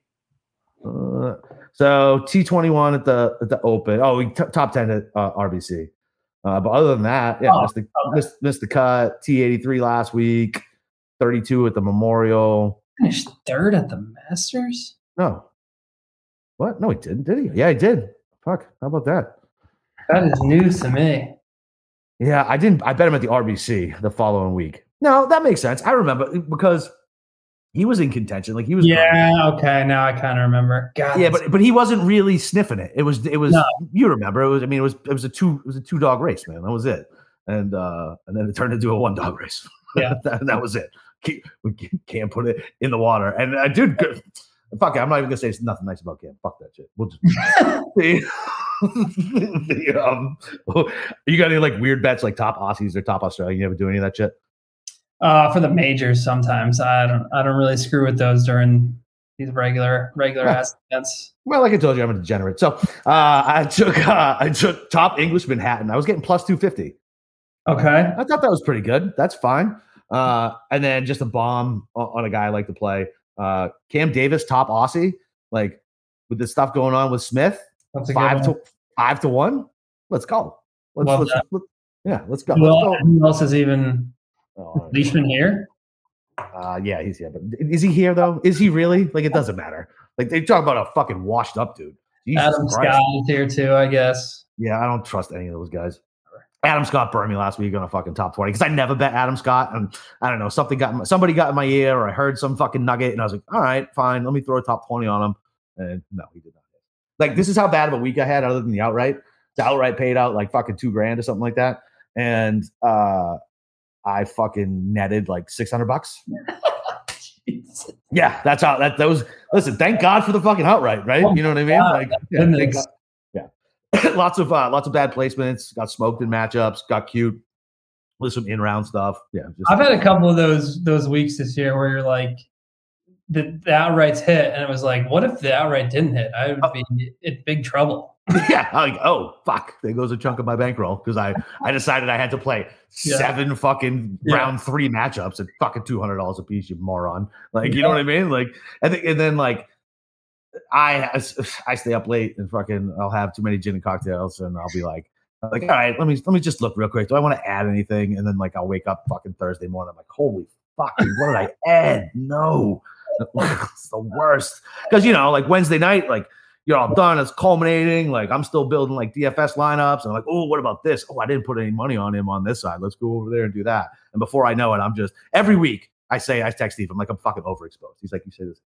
Uh, so T21 at the at the Open. Oh, we t- top 10 at uh, RBC. Uh, but other than that, yeah, oh, missed, the, okay. missed, missed the cut. T83 last week, 32 at the Memorial. Finished third at the Masters? No. What? No, he didn't, did he? Yeah, he did. Fuck. How about that? That is news to me. Yeah, I didn't. I bet him at the RBC the following week. No, that makes sense. I remember because he was in contention. Like he was. Yeah. Okay. Now I kind of remember. God, yeah, but but he wasn't really sniffing it. It was it was. No. You remember? It was. I mean, it was it was a two it was a two dog race, man. That was it. And uh and then it turned into a one dog race. Yeah. [laughs] that, that was it. We can't put it in the water. And I uh, did. Fuck it. I'm not even gonna say it's nothing nice about Cam. Fuck that shit. We'll just. [laughs] [laughs] the, um, [laughs] you got any like weird bets like top Aussies or top Australian? You ever do any of that shit? Uh, for the majors, sometimes I don't. I don't really screw with those during these regular regular yeah. events. Well, like I told you, I'm a degenerate. So uh, I took uh, I took top English man Hatton. I was getting plus two fifty. Okay, I thought that was pretty good. That's fine. Uh, and then just a bomb on a guy I like to play. Uh, Cam Davis, top Aussie, like with the stuff going on with Smith, five to five to one. Let's go. Let's, well, let's, let's yeah, let's go. Well, let's go. who else is even oh, Leishman here? Uh, yeah, he's here. But is he here though? Is he really? Like, it doesn't matter. Like they talk about a fucking washed up dude. Jesus Adam. Scott is here too, I guess. Yeah, I don't trust any of those guys. Adam Scott burned me last week on a fucking top 20 because I never bet Adam Scott. And I don't know, something got in, somebody got in my ear or I heard some fucking nugget and I was like, all right, fine, let me throw a top 20 on him. And no, he did not. Like, this is how bad of a week I had other than the outright. The outright paid out like fucking two grand or something like that. And uh I fucking netted like 600 bucks. [laughs] yeah, that's how that, that was. Listen, thank God for the fucking outright, right? You know what I mean? Like, yeah, [laughs] lots of uh, lots of bad placements. Got smoked in matchups. Got cute with some in round stuff. Yeah, just, I've had a couple of those those weeks this year where you're like, the, the outrights hit, and it was like, what if the outright didn't hit? I would oh. be in big trouble. [laughs] yeah, like oh fuck, there goes a chunk of my bankroll because I I decided I had to play [laughs] yeah. seven fucking yeah. round three matchups at fucking two hundred dollars a piece, you moron. Like you know what I mean? Like I think, and then like I I stay up late and fucking I'll have too many gin and cocktails and I'll be like like all right let me let me just look real quick. Do I want to add anything? And then like I'll wake up fucking Thursday morning I'm like holy fucking what did I add? No. [laughs] It's the worst. Because you know like Wednesday night like you're all done it's culminating like I'm still building like DFS lineups and I'm like oh what about this? Oh I didn't put any money on him on this side. Let's go over there and do that. And before I know it I'm just every week I say I text Steve I'm like I'm fucking overexposed. He's like you say this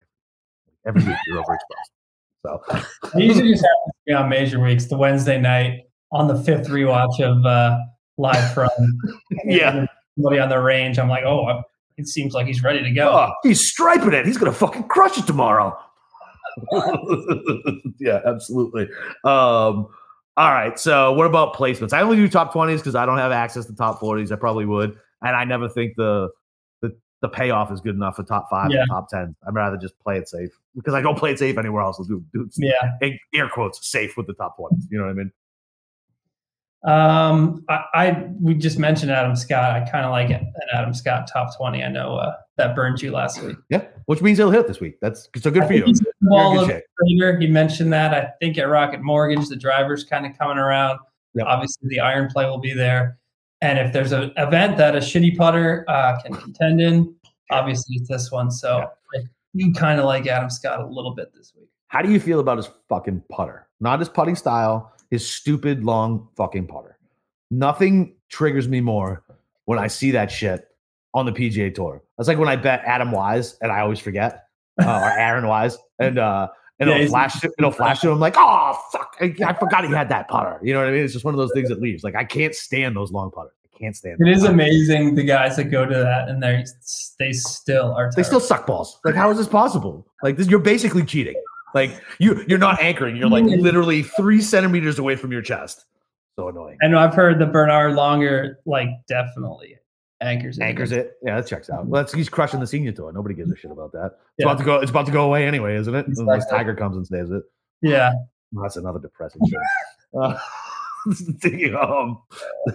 every week you're overexposed. So [laughs] I usually just have to be on major weeks, the Wednesday night on the fifth rewatch of uh, live from [laughs] yeah somebody on the range. I'm like, oh, it seems like he's ready to go. Oh, he's striping it. He's gonna fucking crush it tomorrow. [laughs] yeah, absolutely. Um, all right. So what about placements? I only do top 20s because I don't have access to top 40s. I probably would. And I never think the the payoff is good enough for top five yeah. and top ten. I'd rather just play it safe because I don't play it safe anywhere else. I'll do, do yeah, air quotes safe with the top ones. You know what I mean? Um, I, I we just mentioned Adam Scott. I kind of like an Adam Scott top twenty. I know uh, that burned you last week. Yeah, which means he'll hit this week. That's so good I for you. He mentioned that. I think at Rocket Mortgage, the driver's kind of coming around. Yep. Obviously, the iron play will be there. And if there's an event that a shitty putter uh, can [laughs] contend in, obviously it's this one. So yeah. you kind of like Adam Scott a little bit this week. How do you feel about his fucking putter? Not his putting style, his stupid long fucking putter. Nothing triggers me more when I see that shit on the PGA Tour. That's like when I bet Adam Wise, and I always forget, uh, or Aaron Wise, and uh, and yeah, it'll flash. It'll [laughs] flash to him like, oh fuck, I, I, forgot he had that putter. You know what I mean? It's just one of those things that leaves. Like I can't stand those long putters. I can't stand. It is amazing the guys that go to that and they they still are. Terrible. They still suck balls. Like how is this possible? Like this, you're basically cheating. Like you you're not anchoring. You're like mm. literally three centimeters away from your chest. So annoying. And I've heard the Bernhard Langer like definitely anchors it. Anchors it. Yeah, that checks out. Well, that's he's crushing the senior tour. Nobody gives a shit about that. It's yeah. about to go. It's about to go away anyway, isn't it? Exactly. Unless Tiger comes and saves it. Yeah. That's another depressing shit. [laughs] Uh, [laughs] um,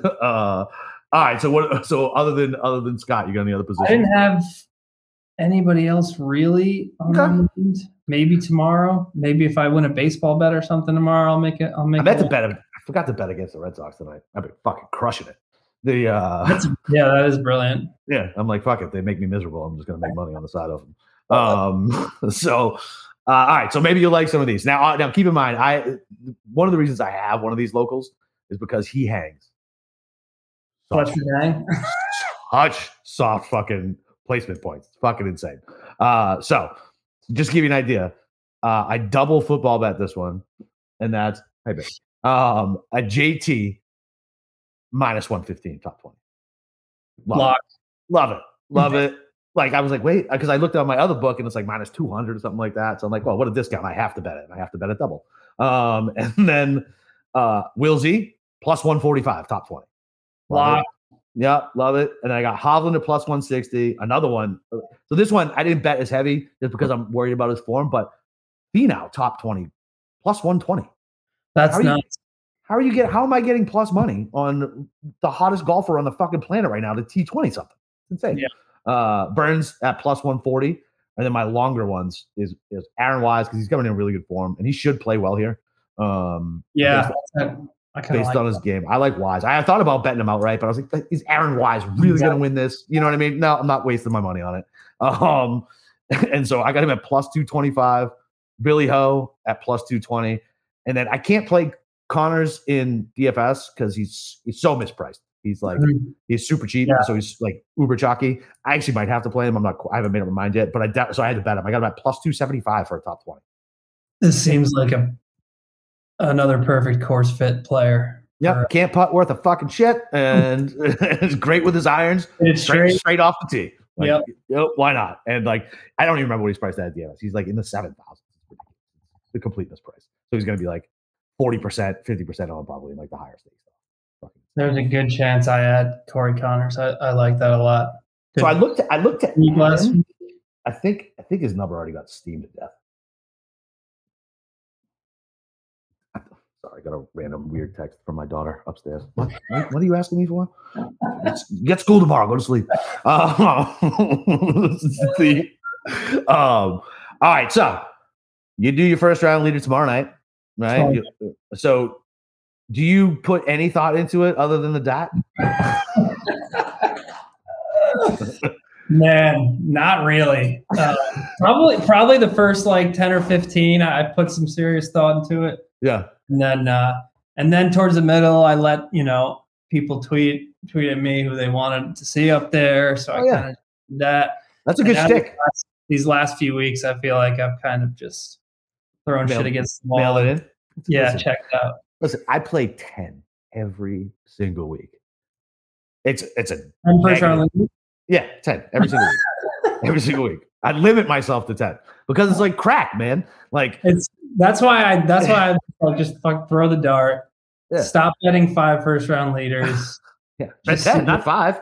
uh, all right. So what? So other than other than Scott, you got any other positions? I didn't have anybody else really on okay. Maybe tomorrow. Maybe if I win a baseball bet or something tomorrow, I'll make it. I'll make. I bet to bet. I forgot to bet against the Red Sox tonight. I've been fucking crushing it. The uh, That's, yeah, that is brilliant. Yeah, I'm like fuck it. They make me miserable. I'm just gonna make money on the side of them. [laughs] Um, [laughs] so. Uh, all right, so maybe you'll like some of these. Now, uh, now keep in mind, I one of the reasons I have one of these locals is because he hangs. Such, such soft fucking placement points. It's fucking insane. Uh, so just give you an idea. Uh, I double football bet this one, and that's hey, babe, um, a JT minus one fifteen top twenty. Love Lock. it, love it, love it. Like I was like, wait, because I looked at my other book and it's like minus two hundred or something like that. So I'm like, well, what a discount! I have to bet it. I have to bet it double. Um, [laughs] and then uh, Z plus one forty five top twenty. Lock. Yeah, love it. And I got Hovland at plus 160. Another one. So this one I didn't bet as heavy just because I'm worried about his form, but Finau top 20 plus 120. That's nuts. You, how are you get how am I getting plus money on the hottest golfer on the fucking planet right now to T20 something? It's insane. Yeah. Uh, Burns at plus 140. And then my longer ones is is Aaron Wise because he's coming in really good form and he should play well here. Um, yeah, based like on his that. game. I like Wise. I thought about betting him outright, but I was like, is Aaron Wise really exactly. going to win this? You know what I mean? No, I'm not wasting my money on it. [laughs] Um, [laughs] and so I got him at plus 225, Billy Ho at plus 220. And then I can't play Conners in DFS because he's he's so mispriced. He's like mm-hmm. he's super cheap, yeah. so he's like uber chalky. I actually might have to play him. I'm not. I haven't made up my mind yet, but I doubt. so I had to bet him. I got him at plus two seventy five for a top twenty. This seems like a another perfect course fit player. Yep, can't putt worth a fucking shit, and [laughs] it's great with his irons. It's straight, straight, straight off the tee. Like, yep. yep. Why not? And like, I don't even remember what he's priced at at DFS. He's like in the seven thousand. The completeness price. So he's going to be like forty percent, fifty percent on probably in like the higher stakes. There's a good chance I had Corey Conners. I, I like that a lot. Good. So I looked. At, I looked at. I think. I think his number already got steamed to death. Sorry, I got a random weird text from my daughter upstairs. What, what are you asking me for? Get school tomorrow. Go to sleep. [laughs] [laughs] Uh, the, um, all right. So you do your first round leader tomorrow night, right? You, so do you put any thought into it other than the dot? [laughs] Man, not really. Uh, probably, probably the first like ten or fifteen. I put some serious thought into it. Yeah. And then uh, and then towards the middle, I let you know people tweet tweet at me who they wanted to see up there. So oh, I yeah. kind of that. That's a good stick. These last, these last few weeks, I feel like I've kind of just thrown shit against the wall. Mail it in. Yeah, listen, check it out. Listen, I play ten every single week. It's it's a yeah, ten every single week. [laughs] every single week. I limit myself to ten because it's like crack, man. Like it's that's why I that's why I [laughs] just fuck throw the dart. Yeah. Stop betting five first round leaders. [laughs] yeah, bet ten, not five.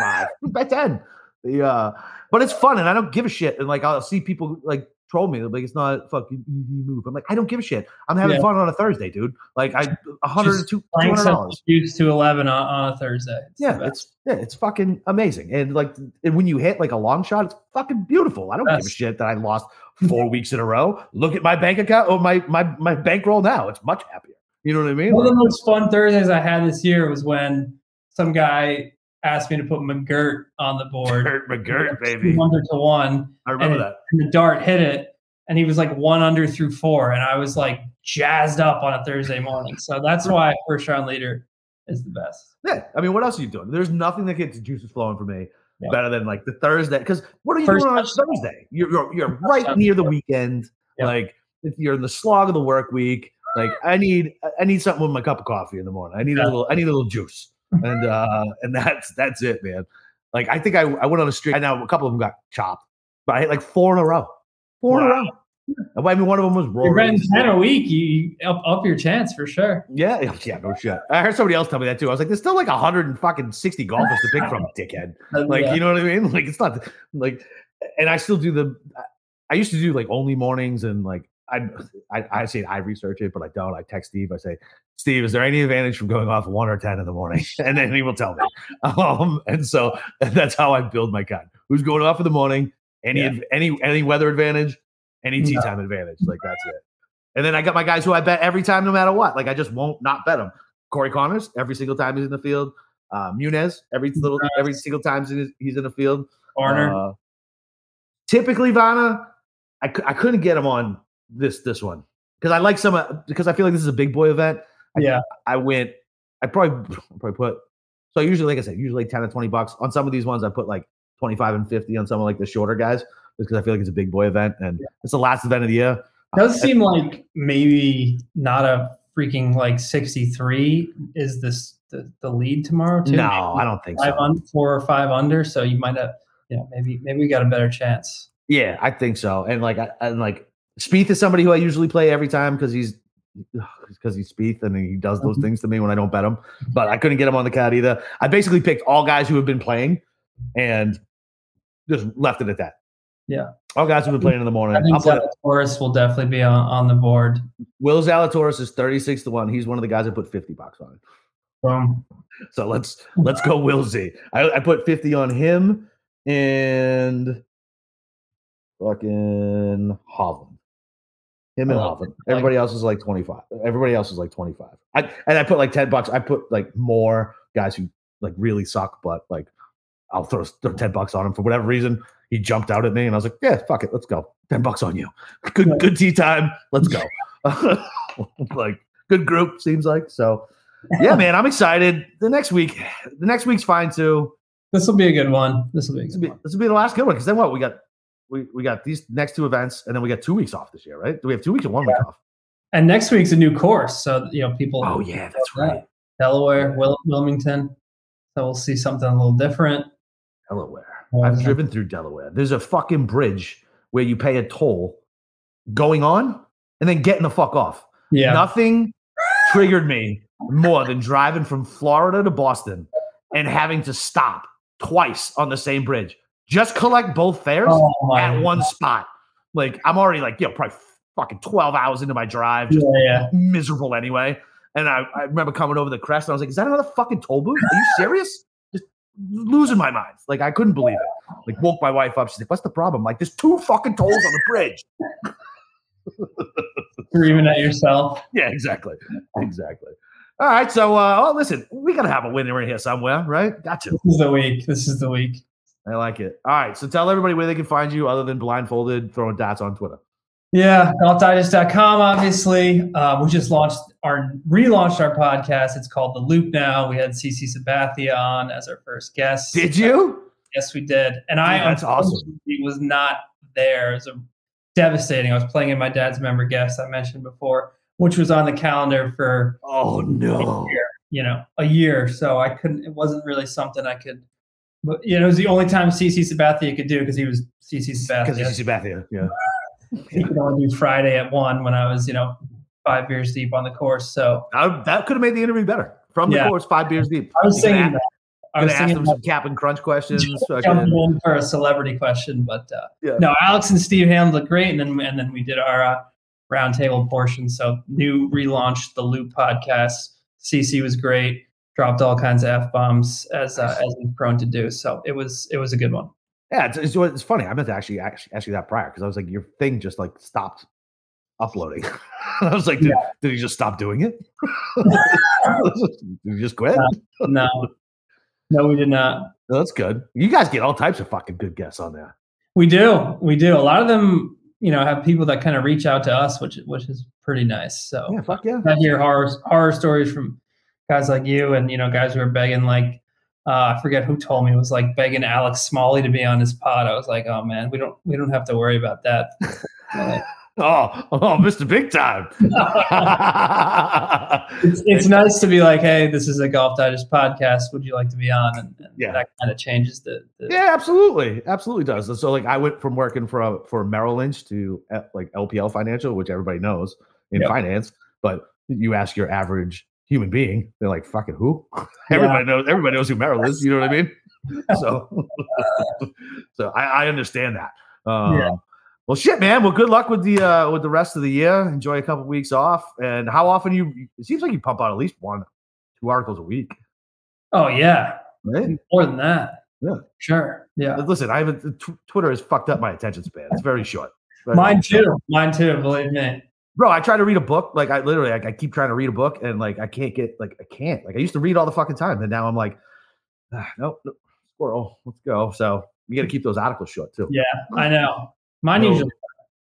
five. bet ten. The uh, but it's fun, and I don't give a shit. And like I'll see people like troll me. Like it's not a fucking easy move. I'm like, I don't give a shit. I'm having yeah. fun on a Thursday, dude. Like I hundred two hundred dollars. Used to eleven on, on a Thursday. It's yeah, it's yeah, it's fucking amazing. And like, and when you hit like a long shot, it's fucking beautiful. I don't That's, give a shit that I lost four weeks in a row. Look at my bank account or my my my bankroll now. It's much happier. You know what I mean? One of the most fun Thursdays I had this year was when some guy asked me to put McGirt on the board. [laughs] McGirt, baby. Under to one. I remember and that. and the dart hit it, and he was like one under through four, and I was like jazzed up on a Thursday morning. So that's why first round leader is the best. Yeah, I mean, what else are you doing? There's nothing that gets juices flowing for me yeah. better than like the Thursday. Because what are you First doing on Thursday? You're you're, you're right near the weekend. Like if you're in the slog of the work week. Like I need I need something with my cup of coffee in the morning. I need a little I need a little juice. And uh [laughs] and that's that's it, man. Like I think I, I went on a streak. I know a couple of them got chopped, but I hit like four in a row. Four wow. in a row. I mean, one of them was Rory. You're running ten a week. You up up your chance for sure. Yeah, [laughs] yeah, no shit. I heard somebody else tell me that too. I was like, there's still like hundred and fucking sixty golfers to pick from, [laughs] dickhead. Like, yeah. you know what I mean? Like, it's not like, and I still do the. I used to do like only mornings and like I, I, I say I research it, but I don't. I text Steve. I say, Steve, is there any advantage from going off one or ten in the morning? [laughs] And then he will tell me. [laughs] Um, and so that's how I build my cut. Who's going off in the morning? Any yeah. any any weather advantage? Any tee time advantage? Like that's it. And then I got my guys who I bet every time, no matter what. Like I just won't not bet them. Corey Conners every single time he's in the field. Uh, Muniz every little every single time he's in the field. Warner. Uh, typically, Vanna, I, I couldn't get him on this this one because I like some because I feel like this is a big boy event. I, yeah, I went. I probably [laughs] probably put so usually like I said usually ten to twenty bucks on some of these ones. I put like twenty five and fifty on some of like the shorter guys because I feel like it's a big boy event and yeah. it's the last event of the year. Does uh, seem like maybe not a freaking like sixty three is this the, the lead tomorrow too? No, maybe I don't think five so. Un, four or five under, so you might have you know maybe maybe we got a better chance. Yeah, I think so. And like, I, and like Spieth is somebody who I usually play every time because he's because he's Spieth and he does those mm-hmm. things to me when I don't bet him. But I couldn't get him on the cat either. I basically picked all guys who have been playing and just left it at that. Yeah. All guys who've been playing in the morning. I think Zalatoris will definitely be on, on the board. Will Zalatoris is 36 to 1. He's one of the guys I put 50 bucks on. Boom. So let's let's go Will Z. I, I put 50 on him and fucking Hovland. Him and Hovland. Everybody else is like 25. Everybody else is like 25. I, and I put like 10 bucks. I put like more guys who like really suck, but like I'll throw, throw 10 bucks on him for whatever reason. He jumped out at me and I was like, yeah, fuck it. Let's go. 10 bucks on you. Good, good tee time. Let's go. [laughs] [laughs] like good group seems like. So yeah, man, I'm excited. The next week, the next week's fine too. This will be a good one. This will be, this will be, this will be the last good one. Cause then what? We got we, we got these next two events, and then we got two weeks off this year, right? Do we have two weeks or one yeah. week off? And next week's a new course, so you know people. Oh yeah, that's right. Delaware, Wil- Wilmington. So we'll see something a little different. Delaware. I've driven through Delaware. There's a fucking bridge where you pay a toll going on and then getting the fuck off. Yeah. Nothing triggered me more than driving from Florida to Boston and having to stop twice on the same bridge. Just collect both fares oh at God. one spot. Like I'm already like, you know, probably fucking 12 hours into my drive, just yeah, yeah. miserable anyway. And I, I remember coming over the crest and I was like, is that another fucking toll booth? Are you [laughs] serious? Just losing my mind. Like I couldn't believe it. Like woke my wife up. She's like, what's the problem? like, there's two fucking tolls on the bridge. [laughs] Screaming at yourself. Yeah, exactly. Exactly. All right. So, uh, oh, listen, we got to have a winner in here somewhere, right? Gotcha. This is the week. This is the week. I like it. All right. So tell everybody where they can find you other than blindfolded throwing dots on Twitter. Yeah, golfdigest.com, obviously. Uh, we just launched our relaunched our podcast. It's called The Loop now. We had CC Sabathia on as our first guest. Did you? Yes, we did. And Dude, I that's awesome. was not there. It was a, devastating. I was playing in my dad's member guest I mentioned before, which was on the calendar for oh no, year, you know, a year. So I couldn't. It wasn't really something I could but you know, it was the only time CC Sabathia could do because he was CC Sabathia. Because CC Sabathia, yeah. he could only do Friday at one when I was, you know, five beers deep on the course. So I, that could have made the interview better from the yeah. course, five beers deep. I was saying that. I was ask them some cap and crunch questions. [laughs] For a celebrity question, but uh, yeah. no, Alex and Steve handled it great, and then and then we did our uh, roundtable portion. So new relaunched the Loop podcast. CC was great dropped all kinds of f bombs as uh, as he's prone to do. So it was it was a good one. Yeah, it's, it's, it's funny. I meant to actually actually ask you that prior because I was like, your thing just like stopped uploading. [laughs] I was like, did, yeah. did he just stop doing it? [laughs] [laughs] did he just quit? no, no, we did not. No, that's good. You guys get all types of fucking good guests on there. We do, we do. A lot of them, you know, have people that kind of reach out to us, which which is pretty nice. So yeah, fuck yeah. I hear horror horror stories from guys like you and you know guys who are begging like uh, I forget who told me it was like begging Alex Smalley to be on his pod. I was like, oh man, we don't we don't have to worry about that. [laughs] Oh, oh, Mr. Big Time. [laughs] it's, it's nice to be like, hey, this is a Golf Digest podcast. Would you like to be on? And, and yeah. that kind of changes the, the, Yeah, absolutely. Absolutely does. And so like I went from working for for Merrill Lynch to uh, like LPL Financial, which everybody knows in yep. finance, but you ask your average human being, they're like, fucking who? [laughs] everybody knows everybody knows who Merrill is, you know what I mean? [laughs] So [laughs] so I, I understand that. Um, yeah. Well, shit, man. Well, good luck with the uh, with the rest of the year. Enjoy a couple weeks off. And how often you? It seems like you pump out at least one, two articles a week. Oh yeah, right? More than that. Yeah, sure. Yeah. Listen, I haven't. T- Twitter has fucked up my attention span. It's very short. Very Mine too. Mine too. Believe me. Bro, I try to read a book. Like I literally, like, I keep trying to read a book, and like I can't get, like I can't. Like I used to read all the fucking time, and now I'm like, ah, nope, nope, squirrel, let's go. So you got to keep those articles short too. Yeah, I know. Mine usually.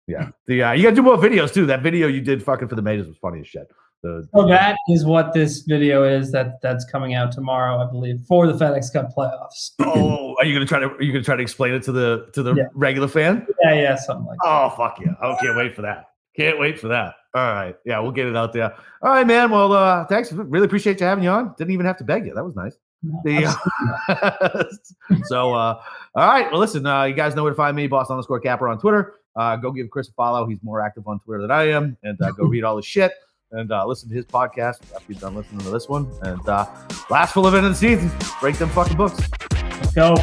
Yeah. The uh, you got to do more videos too. That video you did fucking for the majors was funny as shit. The, so that is what this video is that that's coming out tomorrow, I believe, for the FedEx Cup playoffs. [clears throat] oh, are you gonna try to are you gonna try to explain it to the to the yeah. regular fan? Yeah, yeah, something like that. Oh fuck yeah. I can't wait for that. Can't wait for that. All right. Yeah, we'll get it out there. All right, man. Well, uh, thanks. Really appreciate you having you on. Didn't even have to beg you. That was nice. The, [laughs] so, uh, all right. Well, listen, uh, you guys know where to find me, boss underscore capper on Twitter. Uh, go give Chris a follow. He's more active on Twitter than I am. And uh, go read all the shit and uh, listen to his podcast after you're done listening to this one. And uh, last full event of the season, break them fucking books. Let's go.